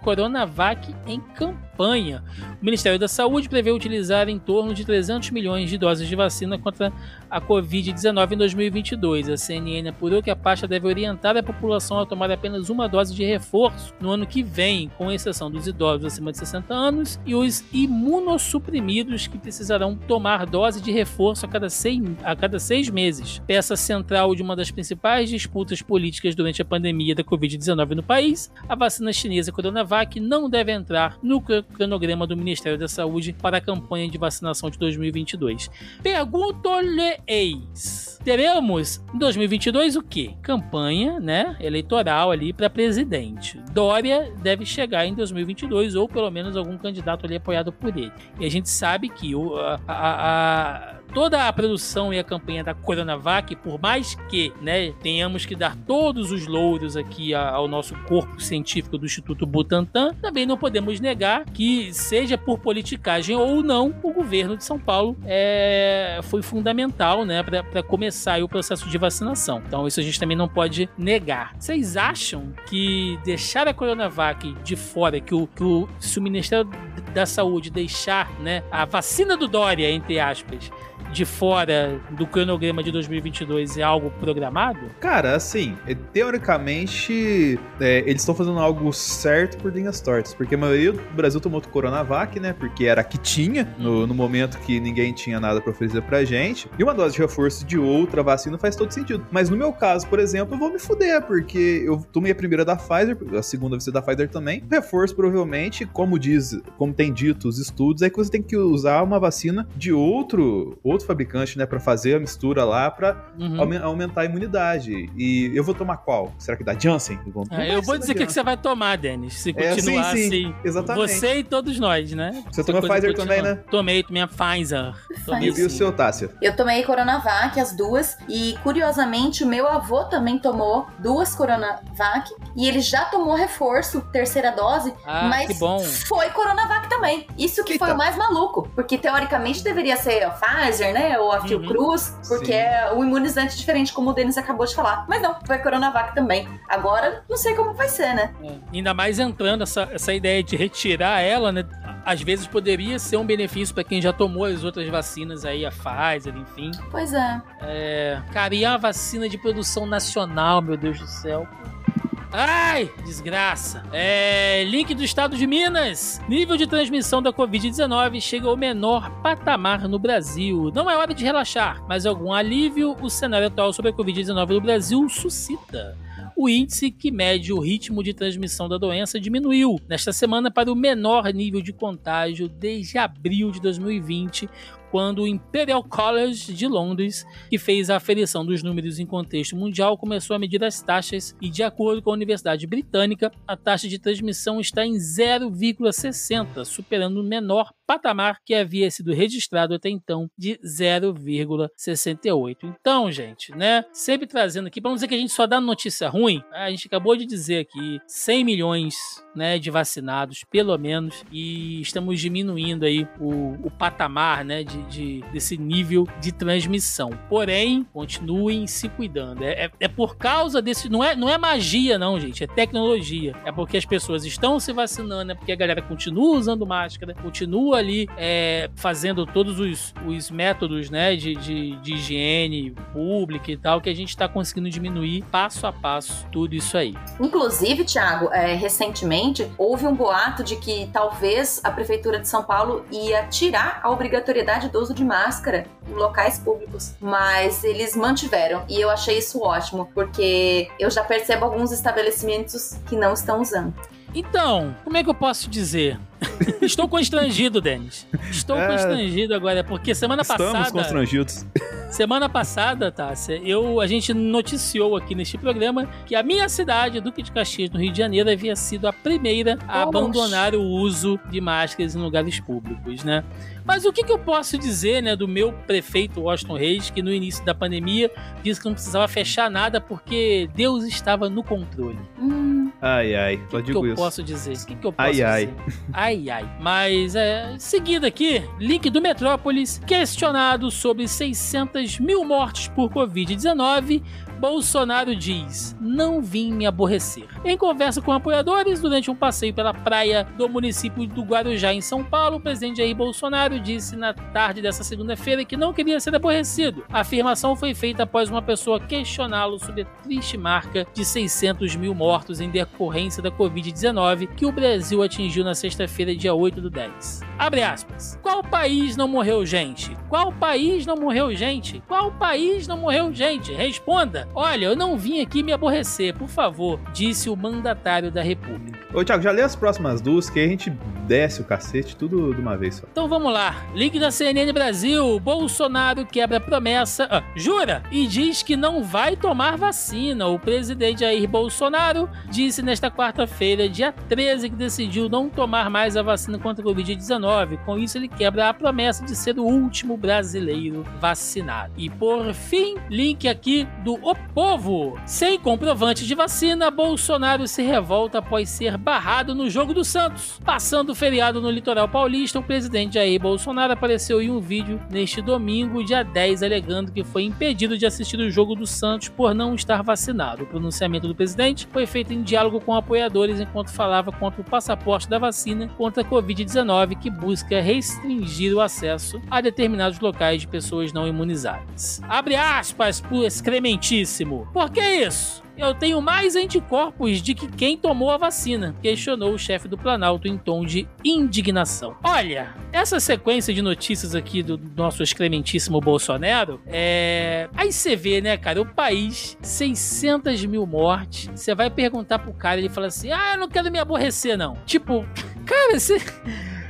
Coronavac em campanha. Campanha, o Ministério da Saúde prevê utilizar em torno de 300 milhões de doses de vacina contra a Covid-19 em 2022. A CNN apurou que a pasta deve orientar a população a tomar apenas uma dose de reforço no ano que vem, com exceção dos idosos acima de 60 anos e os imunossuprimidos que precisarão tomar dose de reforço a cada seis, a cada seis meses. Peça central de uma das principais disputas políticas durante a pandemia da Covid-19 no país, a vacina chinesa Coronavac não deve entrar no cronograma do Ministério da Saúde para a campanha de vacinação de 2022. Pergunto-lhe. Teremos em 2022 o quê? Campanha, né, eleitoral ali para presidente. Dória deve chegar em 2022 ou pelo menos algum candidato ali apoiado por ele. E a gente sabe que o, a, a toda a produção e a campanha da Coronavac, por mais que né, tenhamos que dar todos os louros aqui ao nosso corpo científico do Instituto Butantan, também não podemos negar que, seja por politicagem ou não, o governo de São Paulo é, foi fundamental né, para começar o processo de vacinação. Então, isso a gente também não pode negar. Vocês acham que deixar a Coronavac de fora, que o, que o, se o Ministério da Saúde deixar né, a vacina do Dória, entre aspas, de fora do cronograma de 2022 é algo programado? Cara, assim, é, teoricamente, é, eles estão fazendo algo certo por linhas tortas, porque a maioria do Brasil tomou Coronavac, né? Porque era que tinha no, uhum. no momento que ninguém tinha nada para oferecer pra gente. E uma dose de reforço de outra vacina faz todo sentido. Mas no meu caso, por exemplo, eu vou me fuder, porque eu tomei a primeira da Pfizer, a segunda vai ser da Pfizer também. O reforço, provavelmente, como diz, como tem dito os estudos, é que você tem que usar uma vacina de outro, outro fabricante, né, para fazer a mistura lá para uhum. aumentar a imunidade. E eu vou tomar qual? Será que da Janssen? É, eu vou dizer o que, que você vai tomar, Denis, se continuar é, sim, sim. assim. Exatamente. Você e todos nós, né? Você tomou Pfizer também, né? Tomei, tomei a Pfizer. Tomei, e, o seu, Tássia? Eu tomei Coronavac, as duas, e curiosamente o meu avô também tomou duas Coronavac e ele já tomou reforço, terceira dose, ah, mas foi Coronavac também. Isso que Eita. foi o mais maluco, porque teoricamente deveria ser a Pfizer, né? Ou a uhum. Fiocruz, porque Sim. é o imunizante diferente, como o Denis acabou de falar. Mas não, foi Coronavac também. Agora, não sei como vai ser, né? É. Ainda mais entrando essa, essa ideia de retirar ela, né? Às vezes poderia ser um benefício para quem já tomou as outras vacinas aí, a Pfizer, enfim. Pois é. É. Cara, e a vacina de produção nacional, meu Deus do céu. Ai, desgraça. É, link do estado de Minas. Nível de transmissão da Covid-19 chega ao menor patamar no Brasil. Não é hora de relaxar, mas algum alívio o cenário atual sobre a Covid-19 no Brasil suscita o índice que mede o ritmo de transmissão da doença diminuiu nesta semana para o menor nível de contágio desde abril de 2020, quando o Imperial College de Londres, que fez a aferição dos números em contexto mundial, começou a medir as taxas e, de acordo com a Universidade Britânica, a taxa de transmissão está em 0,60, superando o menor patamar que havia sido registrado até então de 0,68. Então, gente, né, sempre trazendo aqui, para não dizer que a gente só dá notícia ruim, a gente acabou de dizer aqui 100 milhões né, de vacinados, pelo menos, e estamos diminuindo aí o, o patamar, né, de, de, desse nível de transmissão. Porém, continuem se cuidando. É, é, é, por causa desse. Não é, não é magia, não, gente. É tecnologia. É porque as pessoas estão se vacinando, é porque a galera continua usando máscara, continua ali é, fazendo todos os, os métodos né, de, de, de higiene pública e tal, que a gente está conseguindo diminuir passo a passo tudo isso aí. Inclusive, Thiago, é, recentemente houve um boato de que talvez a Prefeitura de São Paulo ia tirar a obrigatoriedade do uso de máscara em locais públicos, mas eles mantiveram e eu achei isso ótimo, porque eu já percebo alguns estabelecimentos que não estão usando. Então, como é que eu posso dizer? Estou constrangido, Denis. Estou é, constrangido agora, porque semana estamos passada. Estamos constrangidos. Semana passada, Tássia, eu, a gente noticiou aqui neste programa que a minha cidade, Duque de Caxias, no Rio de Janeiro, havia sido a primeira a abandonar o uso de máscaras em lugares públicos, né? Mas o que, que eu posso dizer, né, do meu prefeito Washington Reis, que no início da pandemia disse que não precisava fechar nada porque Deus estava no controle? Hum. Ai, ai, só digo que eu posso dizer? O que, que eu posso ai, dizer? Ai, ai. Ai, Mas, é, seguindo aqui, link do Metrópolis, questionado sobre 600 mil mortes por Covid-19, Bolsonaro diz: Não vim me aborrecer. Em conversa com apoiadores, durante um passeio pela praia do município do Guarujá, em São Paulo, o presidente Jair Bolsonaro disse na tarde dessa segunda-feira que não queria ser aborrecido. A afirmação foi feita após uma pessoa questioná-lo sobre a triste marca de 600 mil mortos em decorrência da Covid-19 que o Brasil atingiu na sexta-feira, dia 8 do 10. Abre aspas. Qual país não morreu gente? Qual país não morreu gente? Qual país não morreu gente? Responda. Olha, eu não vim aqui me aborrecer, por favor, disse o mandatário da República. Ô, Thiago, já lê as próximas duas, que a gente desce o cacete tudo de uma vez só. Então vamos lá. Link da CNN Brasil. Bolsonaro quebra promessa, ah, jura, e diz que não vai tomar vacina. O presidente Jair Bolsonaro disse nesta quarta-feira, dia 13, que decidiu não tomar mais a vacina contra a Covid-19. Com isso, ele quebra a promessa de ser o último brasileiro vacinado. E por fim, link aqui do O Povo. Sem comprovante de vacina, Bolsonaro se revolta após ser barrado no jogo do Santos. Passando o feriado no litoral paulista, o presidente Jair Bolsonaro apareceu em um vídeo neste domingo, dia 10, alegando que foi impedido de assistir o jogo do Santos por não estar vacinado. O pronunciamento do presidente foi feito em diálogo com apoiadores enquanto falava contra o passaporte da vacina contra a Covid-19 que busca restringir o acesso a determinados locais de pessoas não imunizadas. Abre aspas pro excrementíssimo. Por que isso? Eu tenho mais anticorpos de que quem tomou a vacina, questionou o chefe do Planalto em tom de indignação. Olha, essa sequência de notícias aqui do nosso excrementíssimo Bolsonaro, é. Aí você vê, né, cara, o país, 600 mil mortes. Você vai perguntar pro cara, ele fala assim: ah, eu não quero me aborrecer, não. Tipo, cara, você.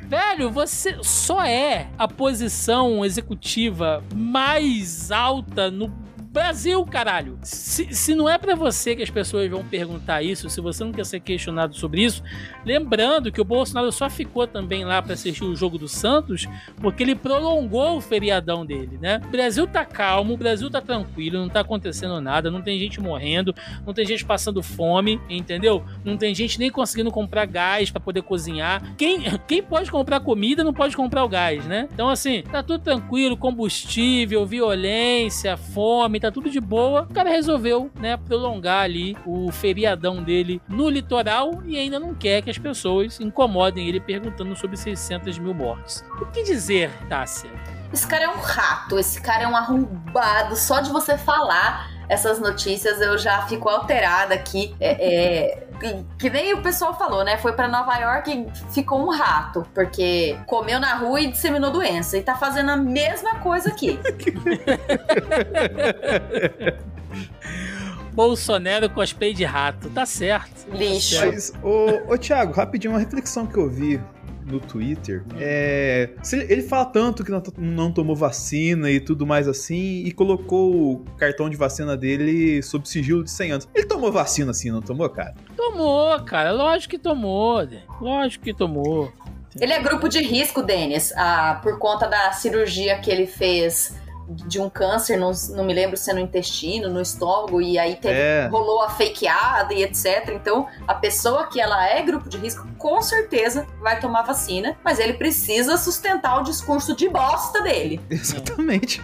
Velho, você só é a posição executiva mais alta no Brasil, caralho. Se, se não é para você que as pessoas vão perguntar isso, se você não quer ser questionado sobre isso, lembrando que o Bolsonaro só ficou também lá para assistir o jogo do Santos porque ele prolongou o feriadão dele, né? O Brasil tá calmo, o Brasil tá tranquilo, não tá acontecendo nada, não tem gente morrendo, não tem gente passando fome, entendeu? Não tem gente nem conseguindo comprar gás para poder cozinhar. Quem, quem pode comprar comida não pode comprar o gás, né? Então, assim, tá tudo tranquilo, combustível, violência, fome, tá tudo de boa. O cara resolveu, né, prolongar ali o feriadão dele no litoral e ainda não quer que as pessoas incomodem ele perguntando sobre 600 mil mortes. O que dizer, Tássia? Esse cara é um rato, esse cara é um arrombado. Só de você falar essas notícias eu já fico alterada aqui. É, é, que nem o pessoal falou, né? Foi para Nova York e ficou um rato, porque comeu na rua e disseminou doença. E tá fazendo a mesma coisa aqui. Bolsonaro cosplay de rato, tá certo. Lixo. Mas, ô, ô Thiago, rapidinho, uma reflexão que eu vi no Twitter. É, ele fala tanto que não, não, tomou vacina e tudo mais assim, e colocou o cartão de vacina dele sob sigilo de 100 anos. Ele tomou vacina assim, não tomou, cara? Tomou, cara. Lógico que tomou. Lógico que tomou. Ele é grupo de risco, Denis, ah, por conta da cirurgia que ele fez de um câncer, não, não me lembro se é no intestino, no estômago, e aí teve, é. rolou a fakeada e etc. Então, a pessoa que ela é grupo de risco, com certeza vai tomar vacina, mas ele precisa sustentar o discurso de bosta dele. Exatamente.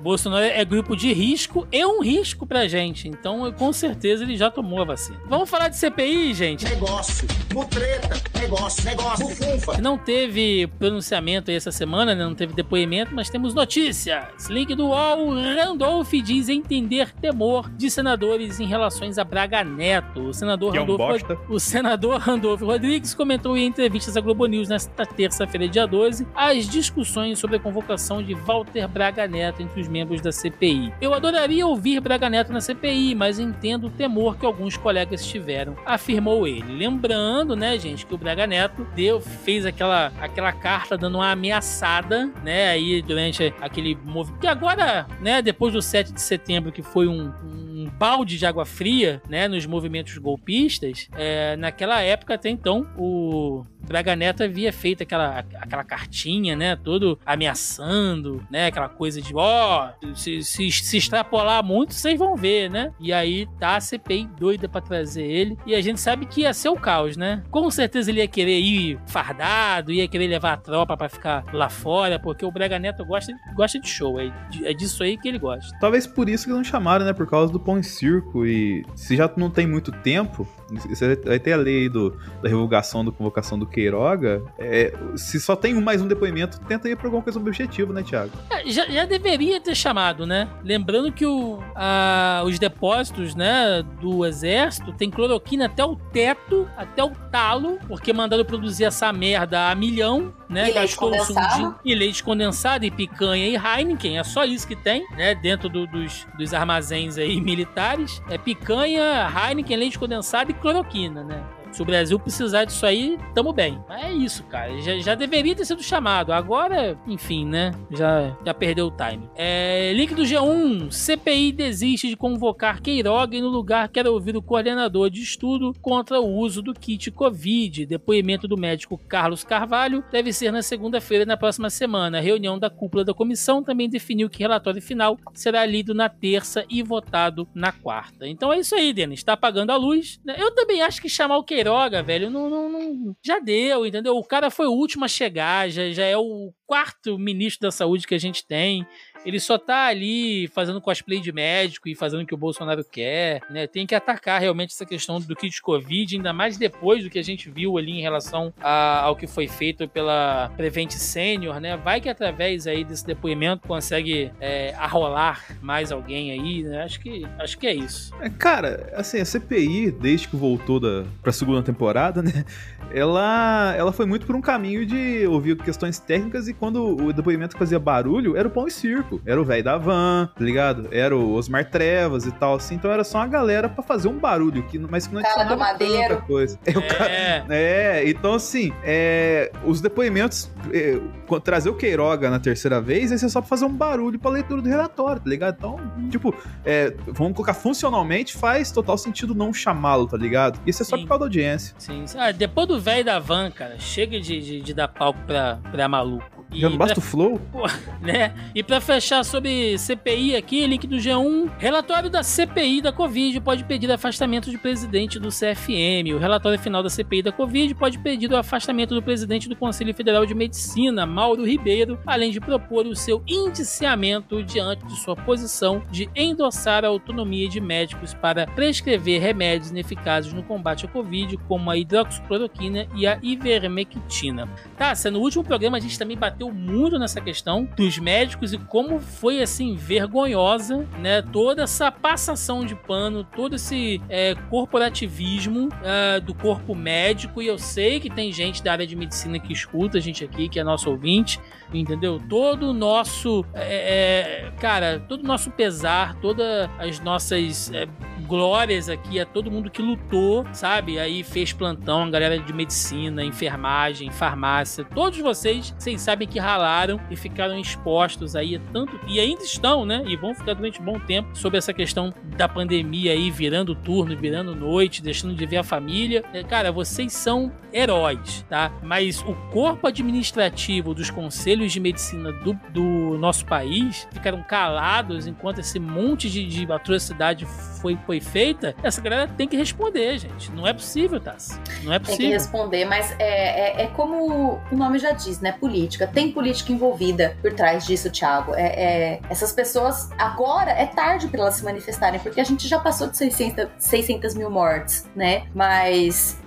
Bolsonaro é grupo de risco e um risco pra gente. Então, com certeza, ele já tomou a vacina. Vamos falar de CPI, gente? Negócio, mutreta, negócio, negócio, bufunfa. Não teve pronunciamento aí essa semana, né? não teve depoimento, mas temos notícias. Link do UOL, Randolph diz entender temor de senadores em relações a Braga Neto. O senador, Randolph, é um o senador Randolph Rodrigues comentou em entrevistas à Globo News nesta terça-feira, dia 12, as discussões sobre a convocação de Walter Braga Neto entre os membros da CPI. Eu adoraria ouvir Braga Neto na CPI, mas entendo o temor que alguns colegas tiveram, afirmou ele. Lembrando, né, gente, que o Braga Neto deu, fez aquela, aquela carta dando uma ameaçada, né, aí durante aquele movimento. Que agora, né, depois do 7 de setembro, que foi um, um balde de água fria, né, nos movimentos golpistas, é, naquela época até então, o Braga Neto havia feito aquela, aquela cartinha, né? Todo ameaçando, né? Aquela coisa de, ó, se, se, se extrapolar muito, vocês vão ver, né? E aí tá a CPI doida pra trazer ele. E a gente sabe que ia ser o caos, né? Com certeza ele ia querer ir fardado, ia querer levar a tropa pra ficar lá fora, porque o Braga Neto gosta, gosta de show. É, é disso aí que ele gosta. Talvez por isso que não chamaram, né? Por causa do pão e circo. E se já não tem muito tempo, você vai ter a lei do, da revogação da convocação do Queiroga. É, se só tem um mais um depoimento, tenta ir pra alguma coisa objetivo, né, Thiago? É, já, já, deveria ter chamado, né? Lembrando que o, a, os depósitos né, do exército tem cloroquina até o teto, até o talo, porque mandaram produzir essa merda a milhão, né? E leite condensado. E leite condensado, e picanha e Heineken. É só isso que tem, né? Dentro do, dos, dos armazéns aí militares. É picanha, Heineken, leite condensado e cloroquina, né? Se o Brasil precisar disso aí, tamo bem. Mas é isso, cara. Já, já deveria ter sido chamado. Agora, enfim, né? Já, já perdeu o time. É, link do G1. CPI desiste de convocar Queiroga no lugar quer ouvir o coordenador de estudo contra o uso do kit Covid. Depoimento do médico Carlos Carvalho deve ser na segunda-feira na próxima semana. A reunião da cúpula da comissão também definiu que relatório final será lido na terça e votado na quarta. Então é isso aí, Denis. Está apagando a luz. Eu também acho que chamar o Queiroga Queiroga, velho, não, não, não, já deu, entendeu? O cara foi o último a chegar, já, já é o quarto ministro da saúde que a gente tem. Ele só tá ali fazendo cosplay de médico e fazendo o que o Bolsonaro quer, né? Tem que atacar realmente essa questão do kit Covid, ainda mais depois do que a gente viu ali em relação a, ao que foi feito pela Prevent Senior, né? Vai que através aí desse depoimento consegue é, arrolar mais alguém aí, né? Acho que, acho que é isso. É, cara, assim, a CPI, desde que voltou da, pra segunda temporada, né? Ela, ela foi muito por um caminho de ouvir questões técnicas e quando o depoimento fazia barulho, era o pão e circo. Era o velho da van, tá ligado? Era o Osmar Trevas e tal, assim. Então era só uma galera para fazer um barulho, que, mas que não cara adicionava tanta coisa. É, é. Cara, é, então assim, é, os depoimentos, é, trazer o Queiroga na terceira vez, esse é só pra fazer um barulho pra leitura do relatório, tá ligado? Então, tipo, é, vamos colocar funcionalmente, faz total sentido não chamá-lo, tá ligado? Isso é só Sim. por causa da audiência. Sim, ah, depois do velho da van, cara, chega de, de, de dar palco pra, pra maluco. Já não basta o flow? Pô, né? E pra fechar sobre CPI aqui, link do G1. Relatório da CPI da Covid pode pedir afastamento de presidente do CFM. O relatório final da CPI da Covid pode pedir o afastamento do presidente do Conselho Federal de Medicina, Mauro Ribeiro, além de propor o seu indiciamento diante de sua posição de endossar a autonomia de médicos para prescrever remédios ineficazes no combate à Covid, como a hidroxicloroquina e a ivermectina. Tá, no último programa a gente também bateu muito nessa questão dos médicos e como foi assim vergonhosa, né? Toda essa passação de pano, todo esse é, corporativismo é, do corpo médico. E eu sei que tem gente da área de medicina que escuta a gente aqui, que é nosso ouvinte, entendeu? Todo o nosso, é, é cara, todo o nosso pesar, todas as nossas é, glórias aqui a todo mundo que lutou, sabe? Aí fez plantão, a galera de medicina, enfermagem, farmácia, todos vocês, vocês sabem que ralaram e ficaram expostos aí tanto e ainda estão, né? E vão ficar durante um bom tempo sobre essa questão da pandemia aí virando turno, virando noite, deixando de ver a família. É, cara, vocês são heróis, tá? Mas o corpo administrativo dos conselhos de medicina do, do nosso país ficaram calados enquanto esse monte de, de atrocidade foi, foi feita, essa galera tem que responder, gente. Não é possível, Tassi. Não é possível. Tem que responder, mas é, é, é, como o nome já diz, né? Política. Tem política envolvida por trás disso, Thiago. É, é, essas pessoas, agora é tarde para elas se manifestarem, porque a gente já passou de 600, 600 mil mortes, né? Mas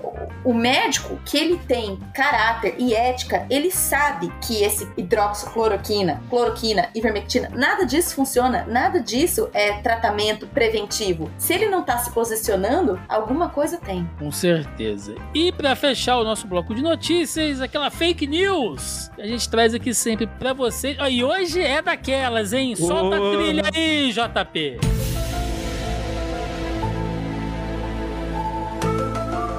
o médico, que ele tem caráter e ética, ele sabe que esse hidroxicloroquina, cloroquina, ivermectina, nada disso funciona, nada disso é tratamento preventivo. Se ele ele não tá se posicionando, alguma coisa tem. Com certeza. E para fechar o nosso bloco de notícias, aquela fake news que a gente traz aqui sempre para vocês. E hoje é daquelas, hein? Solta oh. a trilha aí, JP.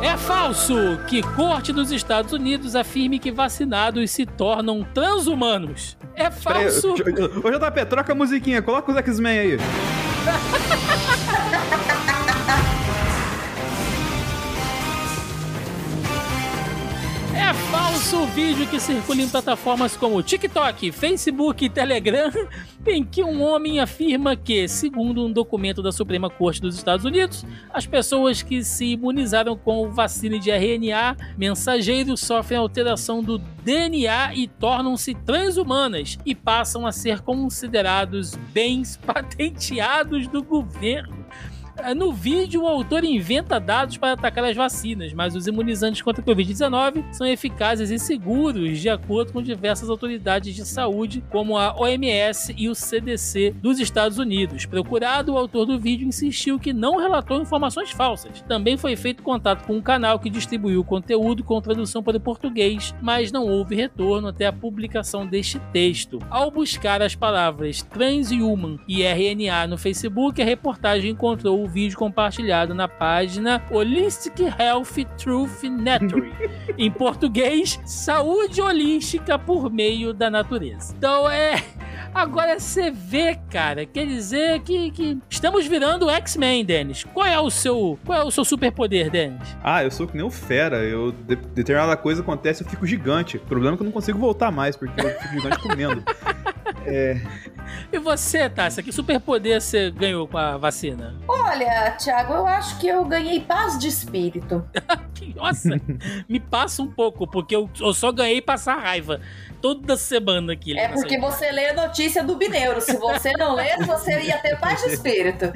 É falso que corte dos Estados Unidos afirme que vacinados se tornam transhumanos. É falso. Ô, JP, troca a musiquinha, coloca os X-Men aí. falso o vídeo que circula em plataformas como TikTok, Facebook e Telegram, em que um homem afirma que, segundo um documento da Suprema Corte dos Estados Unidos, as pessoas que se imunizaram com vacina de RNA mensageiro sofrem alteração do DNA e tornam-se transhumanas e passam a ser considerados bens patenteados do governo. É, no vídeo, o autor inventa dados para atacar as vacinas, mas os imunizantes contra a Covid-19 são eficazes e seguros, de acordo com diversas autoridades de saúde, como a OMS e o CDC dos Estados Unidos. Procurado, o autor do vídeo insistiu que não relatou informações falsas. Também foi feito contato com um canal que distribuiu o conteúdo com tradução para o português, mas não houve retorno até a publicação deste texto. Ao buscar as palavras transhuman e RNA no Facebook, a reportagem encontrou o vídeo compartilhado na página Holistic Health Truth Network. em português, saúde holística por meio da natureza. Então é. Agora você vê, cara, quer dizer que, que estamos virando X-Men, Denis. Qual é o seu qual é o seu superpoder, Denis? Ah, eu sou que nem o fera. Eu de, determinada coisa acontece, eu fico gigante. O problema é que eu não consigo voltar mais porque eu fico gigante comendo. É... E você, Tássia, que superpoder você ganhou com a vacina? Olha, Thiago, eu acho que eu ganhei paz de espírito. Nossa, me passa um pouco, porque eu, eu só ganhei passar raiva toda semana aqui. É porque você lê a notícia do Bineiro. Se você não lê, você ia ter paz de espírito.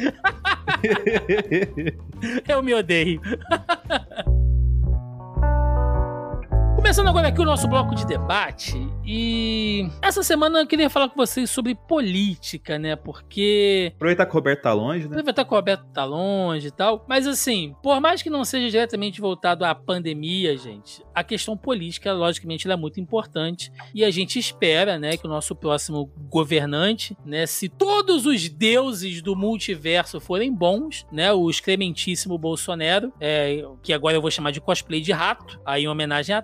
eu me odeio. Começando agora aqui o nosso bloco de debate, e essa semana eu queria falar com vocês sobre política, né? Porque. Aproveitar que o Roberto tá longe, né? Aproveitar que o Roberto tá longe e tal. Mas assim, por mais que não seja diretamente voltado à pandemia, gente, a questão política, logicamente, ela é muito importante. E a gente espera, né, que o nosso próximo governante, né, se todos os deuses do multiverso forem bons, né, o excrementíssimo Bolsonaro, é, que agora eu vou chamar de cosplay de rato, aí em homenagem à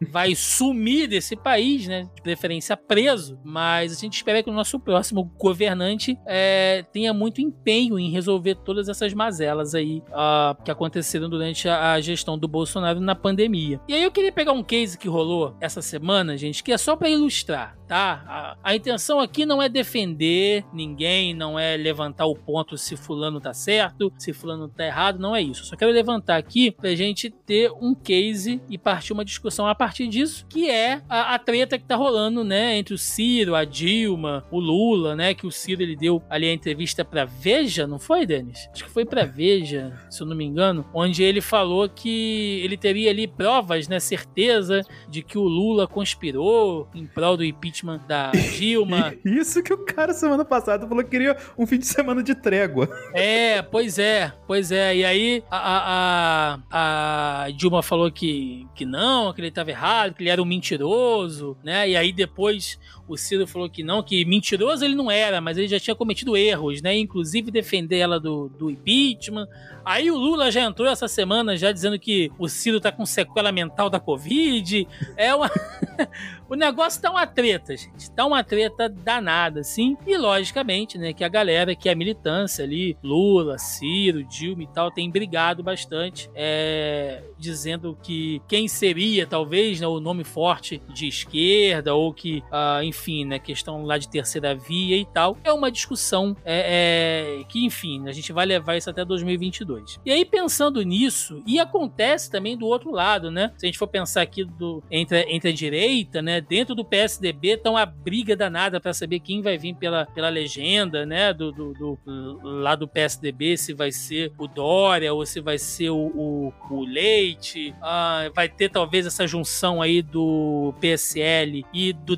Vai sumir desse país, né? De preferência preso. Mas a gente espera que o nosso próximo governante é, tenha muito empenho em resolver todas essas mazelas aí uh, que aconteceram durante a, a, gestão do Bolsonaro na pandemia. E aí eu queria pegar um case que rolou essa semana, gente, que é só para ilustrar, tá? A, a intenção aqui não é defender ninguém, não é levantar o ponto se fulano tá certo, se fulano tá errado, não é isso. só quero levantar aqui pra gente ter um case e partir uma discussão discussão a partir disso, que é a, a, treta que tá rolando, né, entre o Ciro, a Dilma, o Lula, né, que o Ciro ele deu ali a entrevista pra Veja, não foi, Denis? Acho que foi pra Veja, se eu não me engano, onde ele falou que ele teria ali provas, né, certeza de que o Lula conspirou em prol do impeachment da Dilma. Isso que o cara semana passada falou que queria um fim de semana de trégua. É, pois é, pois é. E aí a, a, a Dilma falou que, que não, que ele estava errado, que ele era um mentiroso, né? E aí depois o Ciro falou que não, que mentiroso ele não era, mas ele já tinha cometido erros, né? Inclusive defender ela do, do impeachment. Aí o Lula já entrou essa semana já dizendo que o Ciro tá com sequela mental da Covid. É uma. o negócio tá uma treta, gente. Tá uma treta danada, assim. E logicamente, né, que a galera, que é a militância ali, Lula, Ciro, Dilma e tal, tem brigado bastante, é, dizendo que quem seria, talvez, né, o nome forte de esquerda, ou que, uh, enfim, né, questão lá de terceira via e tal. É uma discussão é, é, que, enfim, a gente vai levar isso até 2022. E aí, pensando nisso, e acontece também do outro lado, né? Se a gente for pensar aqui do, entre, entre a direita, né? Dentro do PSDB tá uma briga danada para saber quem vai vir pela, pela legenda, né? Do, do, do, lá do PSDB, se vai ser o Dória ou se vai ser o, o, o Leite. Ah, vai ter talvez essa junção aí do PSL e do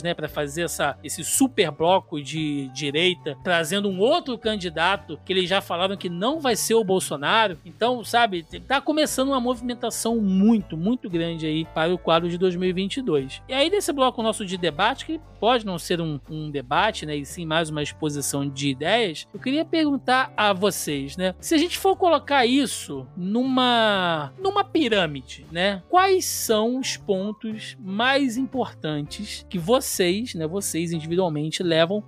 Né? Para fazer essa, esse super bloco de direita, trazendo um outro candidato que eles já falaram que não vai ser o Bolsonaro. Então, sabe, tá começando uma movimentação muito, muito grande aí para o quadro de 2022. E aí, nesse bloco nosso de debate, que pode não ser um, um debate, né, e sim mais uma exposição de ideias, eu queria perguntar a vocês, né, se a gente for colocar isso numa, numa pirâmide, né, quais são os pontos mais importantes que vocês, né, vocês individualmente levam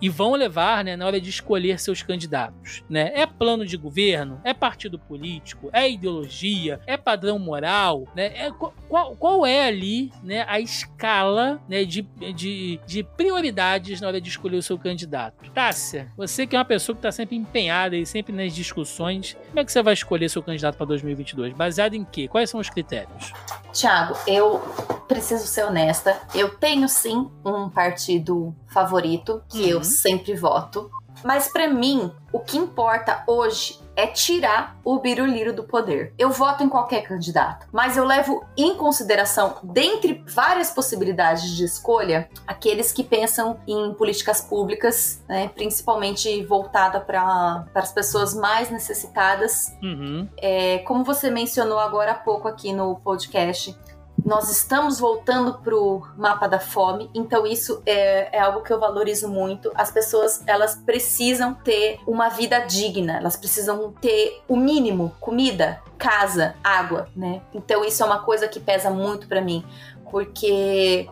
e vão levar, né, na hora de escolher seus candidatos, né? É plano de governo, é partido político, é ideologia, é padrão moral, né? É, qual, qual é ali, né, a escala, né, de, de, de prioridades na hora de escolher o seu candidato? Tássia, você que é uma pessoa que está sempre empenhada e sempre nas discussões, como é que você vai escolher seu candidato para 2022? Baseado em quê? Quais são os critérios? Tiago, eu preciso ser honesta. Eu tenho sim um partido favorito que uhum. eu sempre voto. Mas para mim, o que importa hoje é tirar o biruliro do poder. Eu voto em qualquer candidato, mas eu levo em consideração, dentre várias possibilidades de escolha, aqueles que pensam em políticas públicas, né, principalmente voltada para as pessoas mais necessitadas. Uhum. É, como você mencionou agora há pouco aqui no podcast, nós estamos voltando para o mapa da fome, então isso é, é, algo que eu valorizo muito. As pessoas elas precisam ter uma vida digna, elas precisam ter o mínimo, comida, casa, água, né? Então isso é uma coisa que pesa muito para mim, porque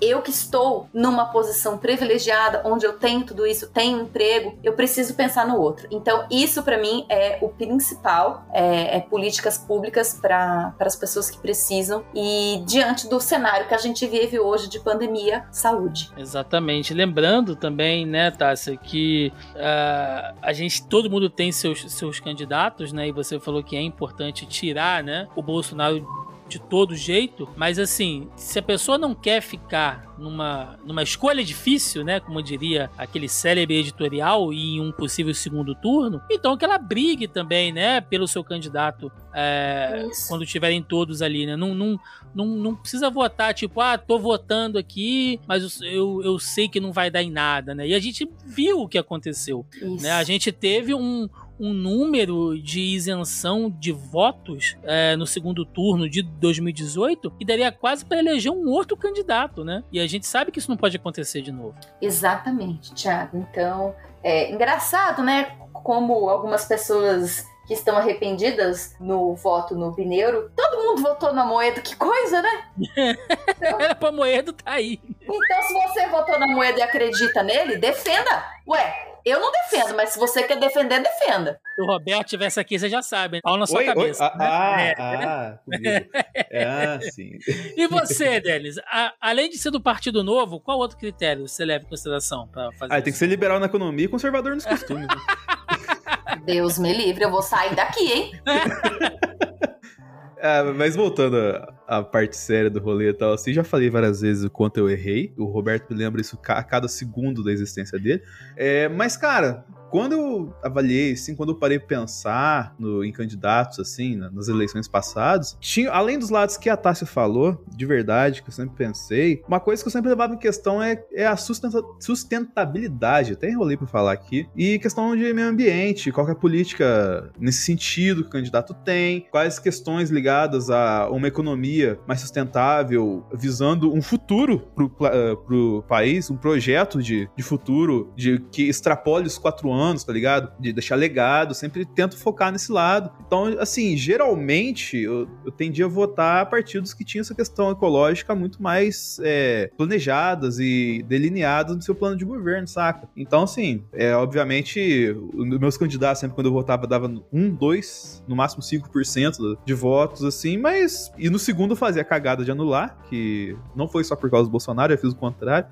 eu que estou numa posição privilegiada, onde eu tenho tudo isso, tenho emprego, eu preciso pensar no outro. Então, isso para mim é o principal, é, é políticas públicas para as pessoas que precisam e diante do cenário que a gente vive hoje de pandemia, saúde. Exatamente. Lembrando também, né, Tássia, que uh, a gente, todo mundo tem seus, seus candidatos, né, e você falou que é importante tirar, né, o Bolsonaro de todo jeito, mas assim, se a pessoa não quer ficar numa, numa escolha difícil, né, como diria aquele célebre editorial e em um possível segundo turno, então que ela brigue também, né, pelo seu candidato é, quando tiverem todos ali, né, não, não, não, não precisa votar tipo, ah, tô votando aqui, mas eu, eu sei que não vai dar em nada, né, e a gente viu o que aconteceu, Isso. né, a gente teve um um número de isenção de votos é, no segundo turno de 2018 e daria quase para eleger um outro candidato, né? E a gente sabe que isso não pode acontecer de novo. Exatamente, Thiago. Então, é engraçado, né? Como algumas pessoas que estão arrependidas no voto no Bineiro. Todo mundo votou na Moeda, que coisa, né? Então, Era pra Moedo tá aí. Então, se você votou na Moeda e acredita nele, defenda. Ué, eu não defendo, mas se você quer defender, defenda. Se o Roberto tivesse aqui, você já sabe. Pau na sua oi, cabeça. Oi, ah, né? ah, é. ah, é, ah, sim. E você, Denis? A, além de ser do Partido Novo, qual outro critério você leva em consideração para fazer? Ah, isso? tem que ser liberal na economia e conservador nos costumes. Né? Deus me livre, eu vou sair daqui, hein? É, mas voltando à parte séria do rolê e tal, assim, já falei várias vezes o quanto eu errei. O Roberto me lembra isso a cada segundo da existência dele. É, mas, cara, quando eu avaliei, assim, quando eu parei pensar no, em candidatos, assim, nas eleições passadas, tinha, além dos lados que a Tássia falou, de verdade, que eu sempre pensei, uma coisa que eu sempre levava em questão é, é a sustenta, sustentabilidade, até enrolei pra falar aqui, e questão de meio ambiente, qual é a política nesse sentido que o candidato tem, quais questões ligadas a uma economia mais sustentável, visando um futuro pro, uh, pro país, um projeto de, de futuro de que extrapole os quatro anos anos, tá ligado? De deixar legado, sempre tento focar nesse lado. Então, assim, geralmente eu, eu tendia a votar a partidos que tinham essa questão ecológica muito mais é, planejadas e delineadas no seu plano de governo, saca? Então, assim, é, obviamente, meus candidatos, sempre quando eu votava, dava um, dois, no máximo 5% de votos, assim, mas. E no segundo eu fazia a cagada de anular, que não foi só por causa do Bolsonaro, eu fiz o contrário.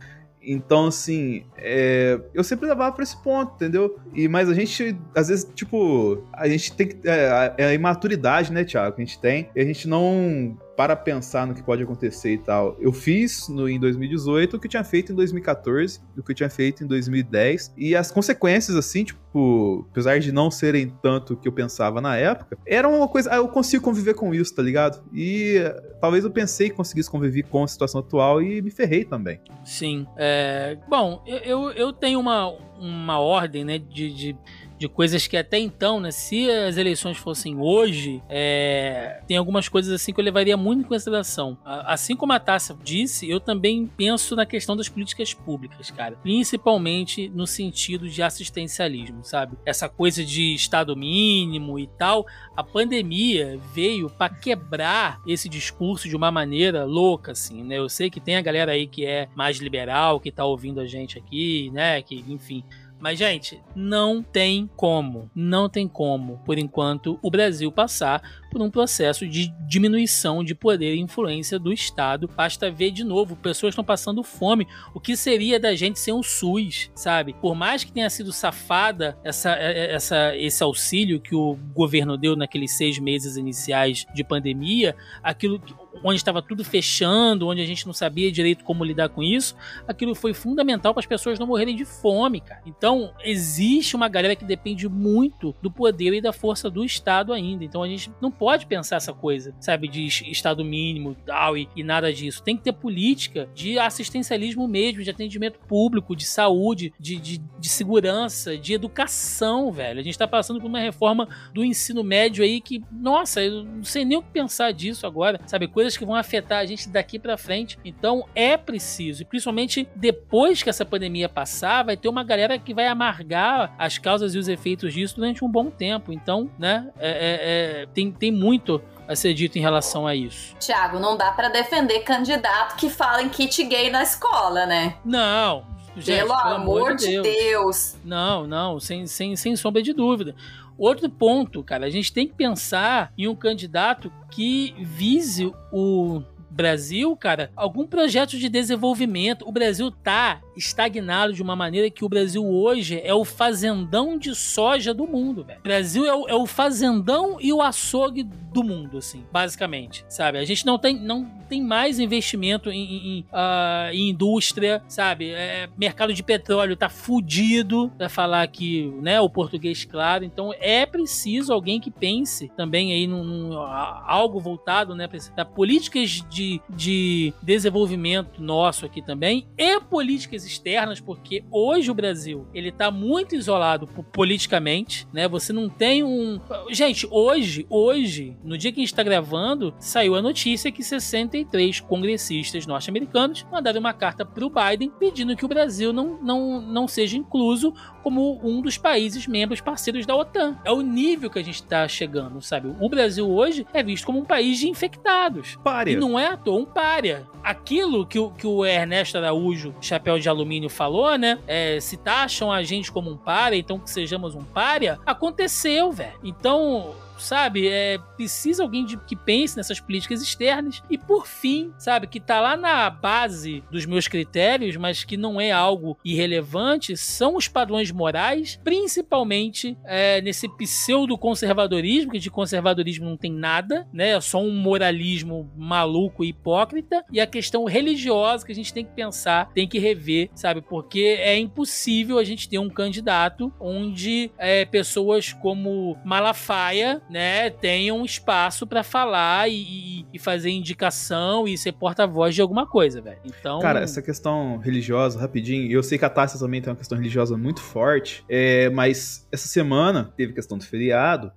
Então, assim, é, eu sempre levava pra esse ponto, entendeu? E, mas a gente, às vezes, tipo, a gente tem que. É, é a imaturidade, né, Thiago, que a gente tem. E a gente não para pensar no que pode acontecer e tal. Eu fiz no, em 2018 o que eu tinha feito em 2014, o que eu tinha feito em 2010. E as consequências, assim, tipo, apesar de não serem tanto o que eu pensava na época, era uma coisa. Ah, eu consigo conviver com isso, tá ligado? E talvez eu pensei que conseguisse conviver com a situação atual e me ferrei também. Sim. É, bom, eu, eu tenho uma, uma ordem, né, de, de de coisas que até então, né, se as eleições fossem hoje, é, tem algumas coisas assim que eu levaria muito em consideração. Assim como a Tássia disse, eu também penso na questão das políticas públicas, cara. Principalmente no sentido de assistencialismo, sabe? Essa coisa de estado mínimo e tal. A pandemia veio para quebrar esse discurso de uma maneira louca, assim, né? Eu sei que tem a galera aí que é mais liberal, que tá ouvindo a gente aqui, né? Que, enfim, mas, gente, não tem como, não tem como, por enquanto, o Brasil passar por um processo de diminuição de poder e influência do Estado. Basta ver de novo, pessoas estão passando fome. O que seria da gente sem um SUS, sabe? Por mais que tenha sido safada essa, é, é, essa, esse auxílio que o governo deu naqueles seis meses iniciais de pandemia, aquilo onde estava tudo fechando, onde a gente não sabia direito como lidar com isso, aquilo foi fundamental para as pessoas não morrerem de fome, cara. Então, existe uma galera que depende muito do poder e da força do Estado ainda. Então, a gente não pode pensar essa coisa, sabe, de Estado mínimo tal, e, e nada disso. Tem que ter política de assistencialismo mesmo, de atendimento público, de saúde, de, de, de segurança, de educação, velho. A gente está passando por uma reforma do ensino médio aí que, nossa, eu não sei nem o que pensar disso agora, sabe? Coisas que vão afetar a gente daqui para frente. Então é preciso, e principalmente depois que essa pandemia passar, vai ter uma galera que vai amargar as causas e os efeitos disso durante um bom tempo. Então, né, é, é, é, tem, tem muito a ser dito em relação a isso. Tiago, não dá para defender candidato que fala em kit gay na escola, né? Não, Gente, pelo, pelo, amor, amor de Deus. Deus. Não, não, sem, sem, sem sombra de dúvida. Outro ponto, cara, a gente tem que pensar em um candidato que vise o Brasil, cara, algum projeto de desenvolvimento. O Brasil tá estagnado de uma maneira que o Brasil hoje é o fazendão de soja do mundo, velho. O Brasil é o, é o, fazendão e o açougue do mundo, assim, basicamente, sabe? A gente não tem, não tem mais investimento em, em, uh, em indústria, sabe? É, mercado de petróleo tá fudido, pra falar aqui, né, o português claro. Então é preciso alguém que pense também aí num, num algo voltado, né, para políticas de, de desenvolvimento nosso aqui também e políticas externas, porque hoje o Brasil ele tá muito isolado politicamente, né? Você não tem um. Gente, hoje, hoje, no dia que a gente tá gravando, saiu a notícia que 63 congressistas norte-americanos mandaram uma carta pro Biden pedindo que o Brasil não, não, não seja incluso como um dos países membros parceiros da OTAN. É o nível que a gente tá chegando, sabe? O Brasil hoje é visto como um país de infectados. Párea. E não é um párea. Aquilo que o, que o Ernesto Araújo, chapéu de alumínio falou, né? É, se taxam a gente como um párea, então que sejamos um párea, aconteceu, velho. Então, sabe? É, precisa alguém de, que pense nessas políticas externas. E por fim, sabe, que tá lá na base dos meus critérios, mas que não é algo irrelevante, são os padrões morais, principalmente é, nesse pseudo-conservadorismo, que de conservadorismo não tem nada, né? É só um moralismo maluco e hipócrita. E a questão religiosa que a gente tem que pensar, tem que rever, sabe? Porque é impossível a gente ter um candidato onde é, pessoas como Malafaia né, tenham espaço para falar e, e, fazer indicação e ser porta-voz de alguma coisa, velho. Então. Cara, essa questão religiosa, rapidinho, eu sei que a Tássia também tem uma questão religiosa muito forte, é, mas essa semana teve questão do feriado,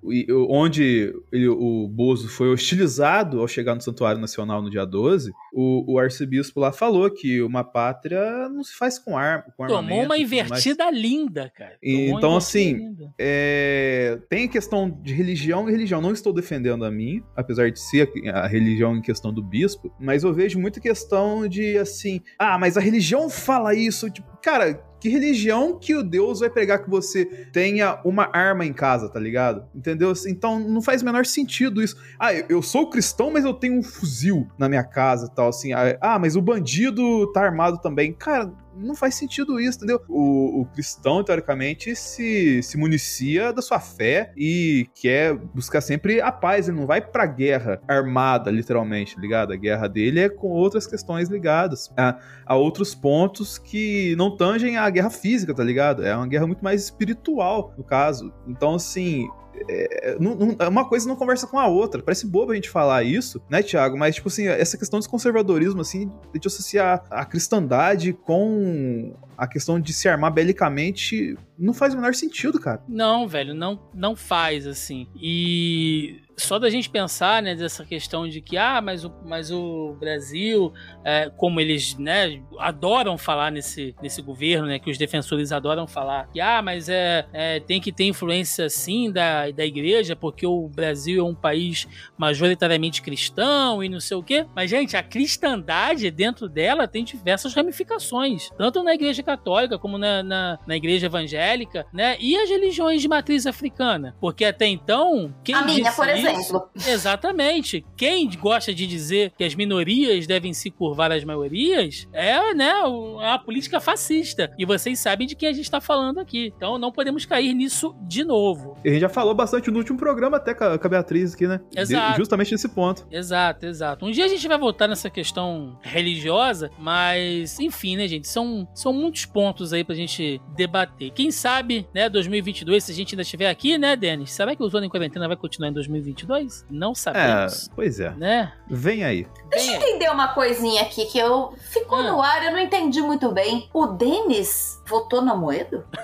onde ele, o Bozo foi hostilizado ao chegar no Santuário Nacional no dia 12. O, o arcebispo lá falou que uma pátria não se faz com arma. Com Tomou uma invertida linda, cara. Tomou então, assim, é, tem a questão de religião religião e religião. Não estou defendendo a mim, apesar de ser a religião em questão do bispo, mas eu vejo muita questão de assim, ah, mas a religião fala isso, tipo, cara, que religião que o Deus vai pregar que você tenha uma arma em casa, tá ligado? Entendeu? Então não faz o menor sentido isso. Ah, eu sou cristão, mas eu tenho um fuzil na minha casa e tal, assim. Ah, mas o bandido tá armado também. Cara, não faz sentido isso, entendeu? O, o, cristão, teoricamente, se, se municia da sua fé e quer buscar sempre a paz. Ele não vai pra guerra armada, literalmente, ligado? A guerra dele é com outras questões ligadas a, a outros pontos que não tangem a guerra física, tá ligado? É uma guerra muito mais espiritual, no caso. Então, assim, é, não- uma coisa não conversa com a outra. Parece bobo a gente falar isso, né, Tiago? Mas, tipo assim, essa questão desse conservadorismo, assim, de associar a cristandade com a questão de se armar belicamente, não faz o menor sentido, cara. Não, velho, não, não faz assim. E só da gente pensar, né, dessa questão de que, ah, mas o, mas o Brasil, é, como eles, né, adoram falar nesse, nesse governo, né, que os defensores adoram falar, que, ah, mas é, é, tem que ter influência, sim, da, da igreja, porque o Brasil é um país majoritariamente cristão e não sei o quê. Mas, gente, a cristandade dentro dela tem diversas ramificações, tanto na igreja católica como na, na, na igreja evangélica, né, e as religiões de matriz africana. Porque até então, quem a minha, disse por isso- exemplo. Exatamente. Quem gosta de dizer que as minorias devem se curvar às maiorias é, né, uma política fascista. E vocês sabem de quem a gente está falando aqui. Então não podemos cair nisso de novo. E a gente já falou bastante no último programa, até com a, a Beatriz aqui, né? De- Exato. justamente nesse ponto. Exato, exato. Um dia a gente vai voltar nessa questão religiosa, mas enfim, né, gente? São, são muitos pontos aí pra gente debater. Quem sabe, né, 2022, se a gente ainda estiver aqui, né, Denis? Será que o Zona em Quarentena vai continuar em 2022? Não É, sabemos. pois é. Né? Vem aí. Bem aí. Entender uma coisinha aqui que eu ficou Ah. no ar, eu não entendi muito bem. O Denis votou na Moedo?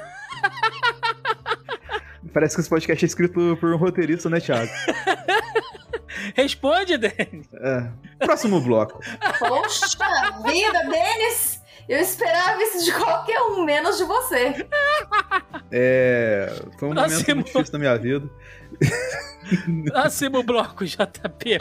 Parece que esse podcast é escrito por um roteirista, né, Thiago? Responde, Denis. É. Próximo bloco. Poxa vida, Denis! Eu esperava isso de qualquer um, menos de você. É. Foi um momento Próximo. muito difícil na minha vida. Próximo bloco, JP.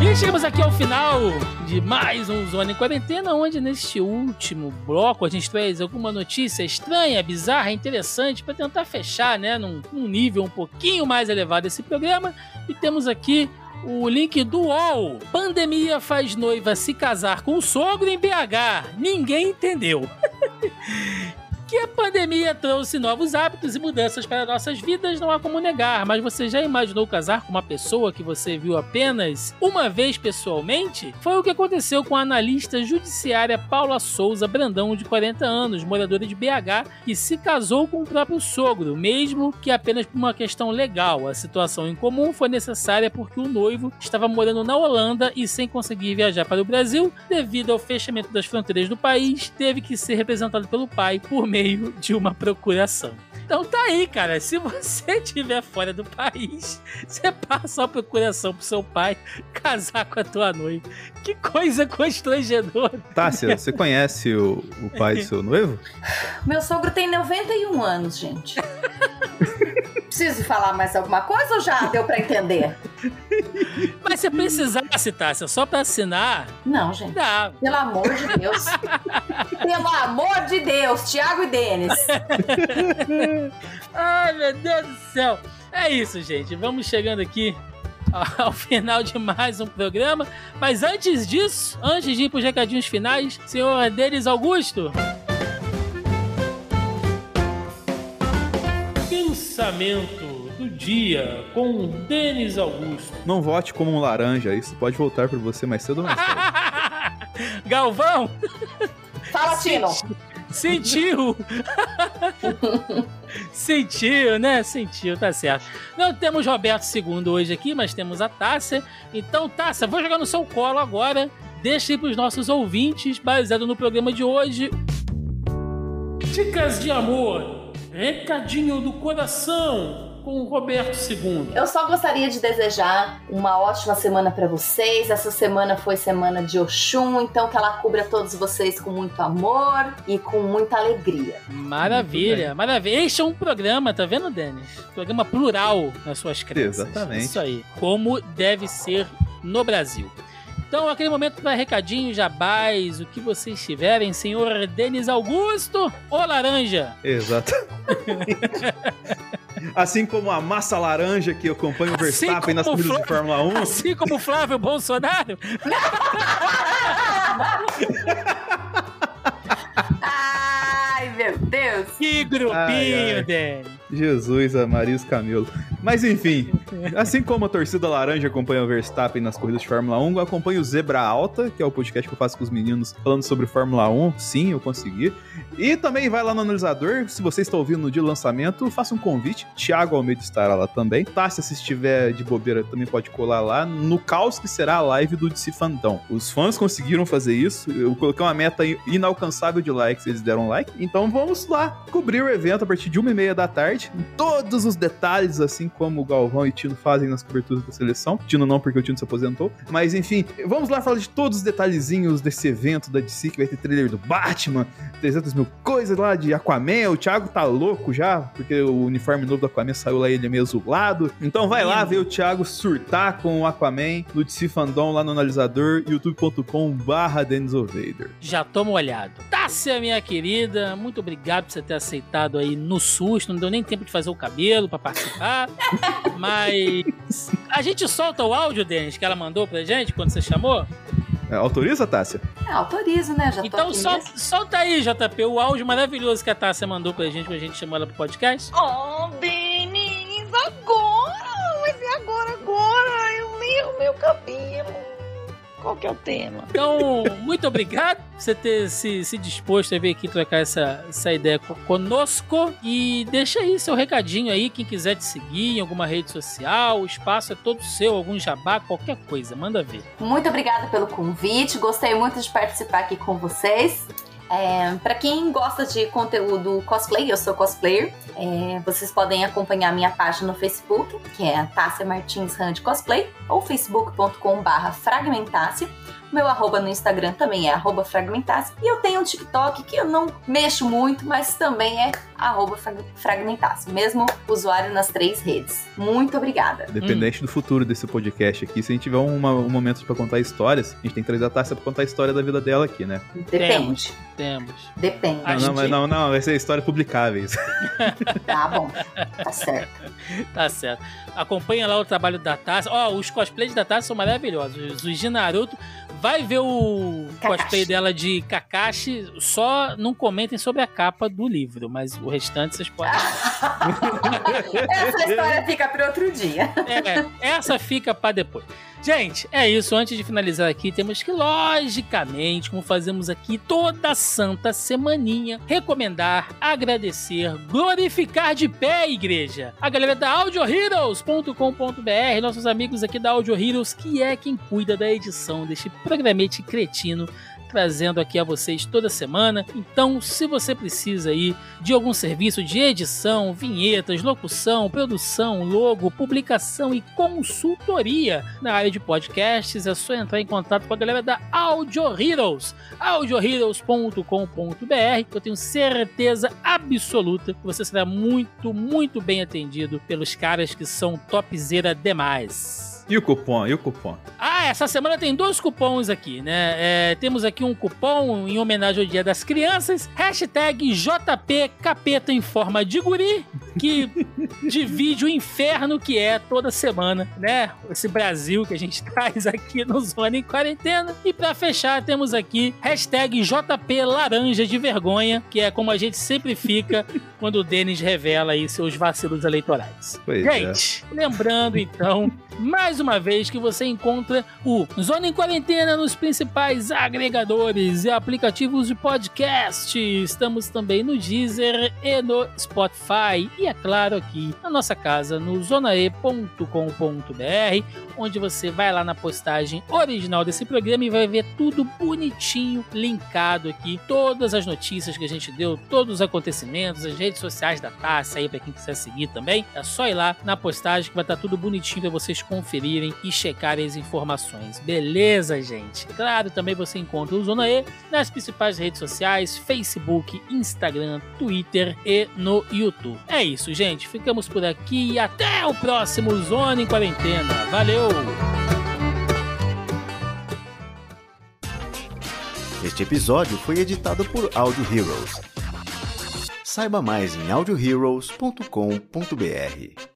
E chegamos aqui ao final de mais um Zona em Quarentena, onde neste último bloco a gente traz alguma notícia estranha, bizarra, interessante para tentar fechar, né, num, num nível um pouquinho mais elevado esse programa. E temos aqui o link do UOL. Pandemia faz noiva se casar com o sogro em BH. Ninguém entendeu. que a pandemia trouxe novos hábitos e mudanças para nossas vidas, não há como negar. Mas você já imaginou casar com uma pessoa que você viu apenas uma vez pessoalmente? Foi o que aconteceu com a analista judiciária Paula Souza Brandão, de 40 anos, moradora de BH, que se casou com o próprio sogro, mesmo que apenas por uma questão legal. A situação em comum foi necessária porque o noivo estava morando na Holanda e sem conseguir viajar para o Brasil devido ao fechamento das fronteiras do país, teve que ser representado pelo pai por meio de uma procuração. Então tá aí, cara. Se você estiver fora do país, você passa a procuração pro seu pai casar com a tua noiva. Que coisa constrangedora. Tássia, você conhece o, o pai do seu noivo? Meu sogro tem 91 anos, gente. Preciso falar mais alguma coisa ou já deu pra entender? Mas se precisasse, Tássia, só pra assinar, Não, gente. dá. Pelo amor de Deus. Pelo amor de Deus, Thiago e Denis. Ai, meu Deus do céu. É isso, gente. Vamos chegando aqui ao final de mais um programa. Mas antes disso, antes de ir pros recadinhos finais, senhor Denis Augusto. Pensamento do dia com Denis Augusto. Não vote como um laranja, isso pode voltar pra você mais cedo ou mais tarde. Galvão, Fala, Tino. sentiu? sentiu, né? Sentiu, tá certo. Não temos Roberto II hoje aqui, mas temos a Tássia. Então, Tássia, vou jogar no seu colo agora. Deixa aí pros nossos ouvintes, baseado no programa de hoje. Dicas de amor. Recadinho do coração com o Roberto II. Eu só gostaria de desejar uma ótima semana pra vocês. Essa semana foi semana de Oxum, então que ela cubra todos vocês com muito amor e com muita alegria. Maravilha, maravilha. Este é um programa, tá vendo, Denis? Programa plural nas suas crenças. Exatamente. Isso aí. Como deve ser no Brasil. Então, aquele momento para recadinho, jabás, o que vocês tiverem, senhor Denis Augusto ou Laranja? Exatamente. Assim como a massa laranja que acompanha o Assim Verstappen nas corridas de Fórmula 1. Assim como o Flávio Bolsonaro? Ai, meu Deus. Que grupinho, Ai, ai. Denis. Jesus, a Maria Camilo. Mas enfim, assim como a torcida laranja acompanha o Verstappen nas corridas de Fórmula 1, eu acompanho o Zebra Alta, que é o podcast que eu faço com os meninos falando sobre Fórmula 1. Sim, eu consegui. E também vai lá no analisador, se você está ouvindo do lançamento, faça um convite. Thiago Almeida estará lá também. Tássia, se estiver de bobeira, também pode colar lá no caos que será a live do DC. Os fãs conseguiram fazer isso. Eu coloquei uma meta inalcançável de likes, eles deram like. Então vamos lá cobrir o evento a partir de uma e meia da tarde. Todos os detalhes, assim como o Galvão e Tino fazem nas coberturas da seleção. Tino não, porque o Tino se aposentou. Mas enfim, vamos lá falar de todos os detalhezinhos desse evento da DC, que vai ter trailer do Batman, 300 mil coisas lá de Aquaman. O Thiago tá louco já, porque o uniforme novo do Aquaman saiu lá ele é meio azulado. Então vai lá ver o Thiago surtar com o Aquaman no DC Fandom lá no analisador, youtube.com barra Vader. Já tô molhado. Tássia, minha querida, muito obrigado por você ter aceitado aí no susto. Não deu nem tempo de fazer o cabelo para participar. mas a gente solta o áudio, Denis, que ela mandou pra gente quando você chamou? É, autoriza, Tássia? É, autorizo, né? Já então sol, solta aí, JP, o áudio maravilhoso que a Tássia mandou pra gente quando a gente chamou ela pro podcast. Oh, Denis, agora! Vai ser agora, agora! Eu leio meu cabelo qual que é o tema. Então, muito obrigado por você ter se, se disposto a vir aqui trocar essa, essa ideia conosco. E deixa aí seu recadinho aí, quem quiser te seguir em alguma rede social, o espaço é todo seu, algum jabá, qualquer coisa, manda ver. Muito obrigada pelo convite, gostei muito de participar aqui com vocês. É, para quem gosta de conteúdo cosplay, eu sou cosplayer. É, vocês podem acompanhar minha página no Facebook, que é Tássia Martins Hand Cosplay, ou facebook.com/barra Fragmentácia. Meu arroba no Instagram também é arroba Fragmentasse. E eu tenho um TikTok que eu não mexo muito, mas também é arroba Fragmentasse. Mesmo usuário nas três redes. Muito obrigada. Dependente hum. do futuro desse podcast aqui, se a gente tiver uma, um momento para contar histórias, a gente tem que trazer a Tássia pra contar a história da vida dela aqui, né? Depende. Temos. Depende. Não, não, não, não, vai ser história publicáveis. tá bom. Tá certo. tá certo. Acompanha lá o trabalho da Tássia. Ó, oh, os cosplays da Tássia são maravilhosos. Os de Naruto Vai ver o Kakashi. cosplay dela de Kakashi, só não comentem sobre a capa do livro, mas o restante vocês podem. essa história fica para outro dia. É, essa fica para depois. Gente, é isso. Antes de finalizar aqui, temos que, logicamente, como fazemos aqui toda santa semaninha, recomendar, agradecer, glorificar de pé, igreja. A galera da audioheroes.com.br, nossos amigos aqui da Audio Heroes, que é quem cuida da edição deste programete cretino trazendo aqui a vocês toda semana. Então, se você precisa aí de algum serviço de edição, vinhetas, locução, produção, logo, publicação e consultoria na área de podcasts, é só entrar em contato com a galera da Audio Heroes, audioheroes.com.br. Eu tenho certeza absoluta que você será muito, muito bem atendido pelos caras que são topzera demais. E o cupom? E o cupom? Ah, essa semana tem dois cupons aqui, né? É, temos aqui um cupom em homenagem ao Dia das Crianças, hashtag JP Capeta em forma de guri, que divide o inferno que é toda semana, né? Esse Brasil que a gente traz aqui no Zona em Quarentena. E para fechar, temos aqui hashtag JP Laranja de Vergonha, que é como a gente sempre fica quando o Denis revela aí seus vacilos eleitorais. Pois é. gente, é. lembrando então, mais uma vez que você encontra o Zona em Quarentena nos principais agregadores e aplicativos de podcast. Estamos também no Deezer e no Spotify e é claro aqui na nossa casa no zonae.com.br, onde você vai lá na postagem original desse programa e vai ver tudo bonitinho, linkado aqui, todas as notícias que a gente deu, todos os acontecimentos, as redes sociais da Taça aí para quem quiser seguir também. É só ir lá na postagem que vai estar tudo bonitinho para vocês conferirem e checarem as informações. Beleza, gente? Claro, também você encontra o Zona E nas principais redes sociais, Facebook, Instagram, Twitter e no YouTube. É isso, gente. Ficamos por aqui e até o próximo Zona em Quarentena. Valeu! Este episódio foi editado por Audio Heroes. Saiba mais em audioheroes.com.br.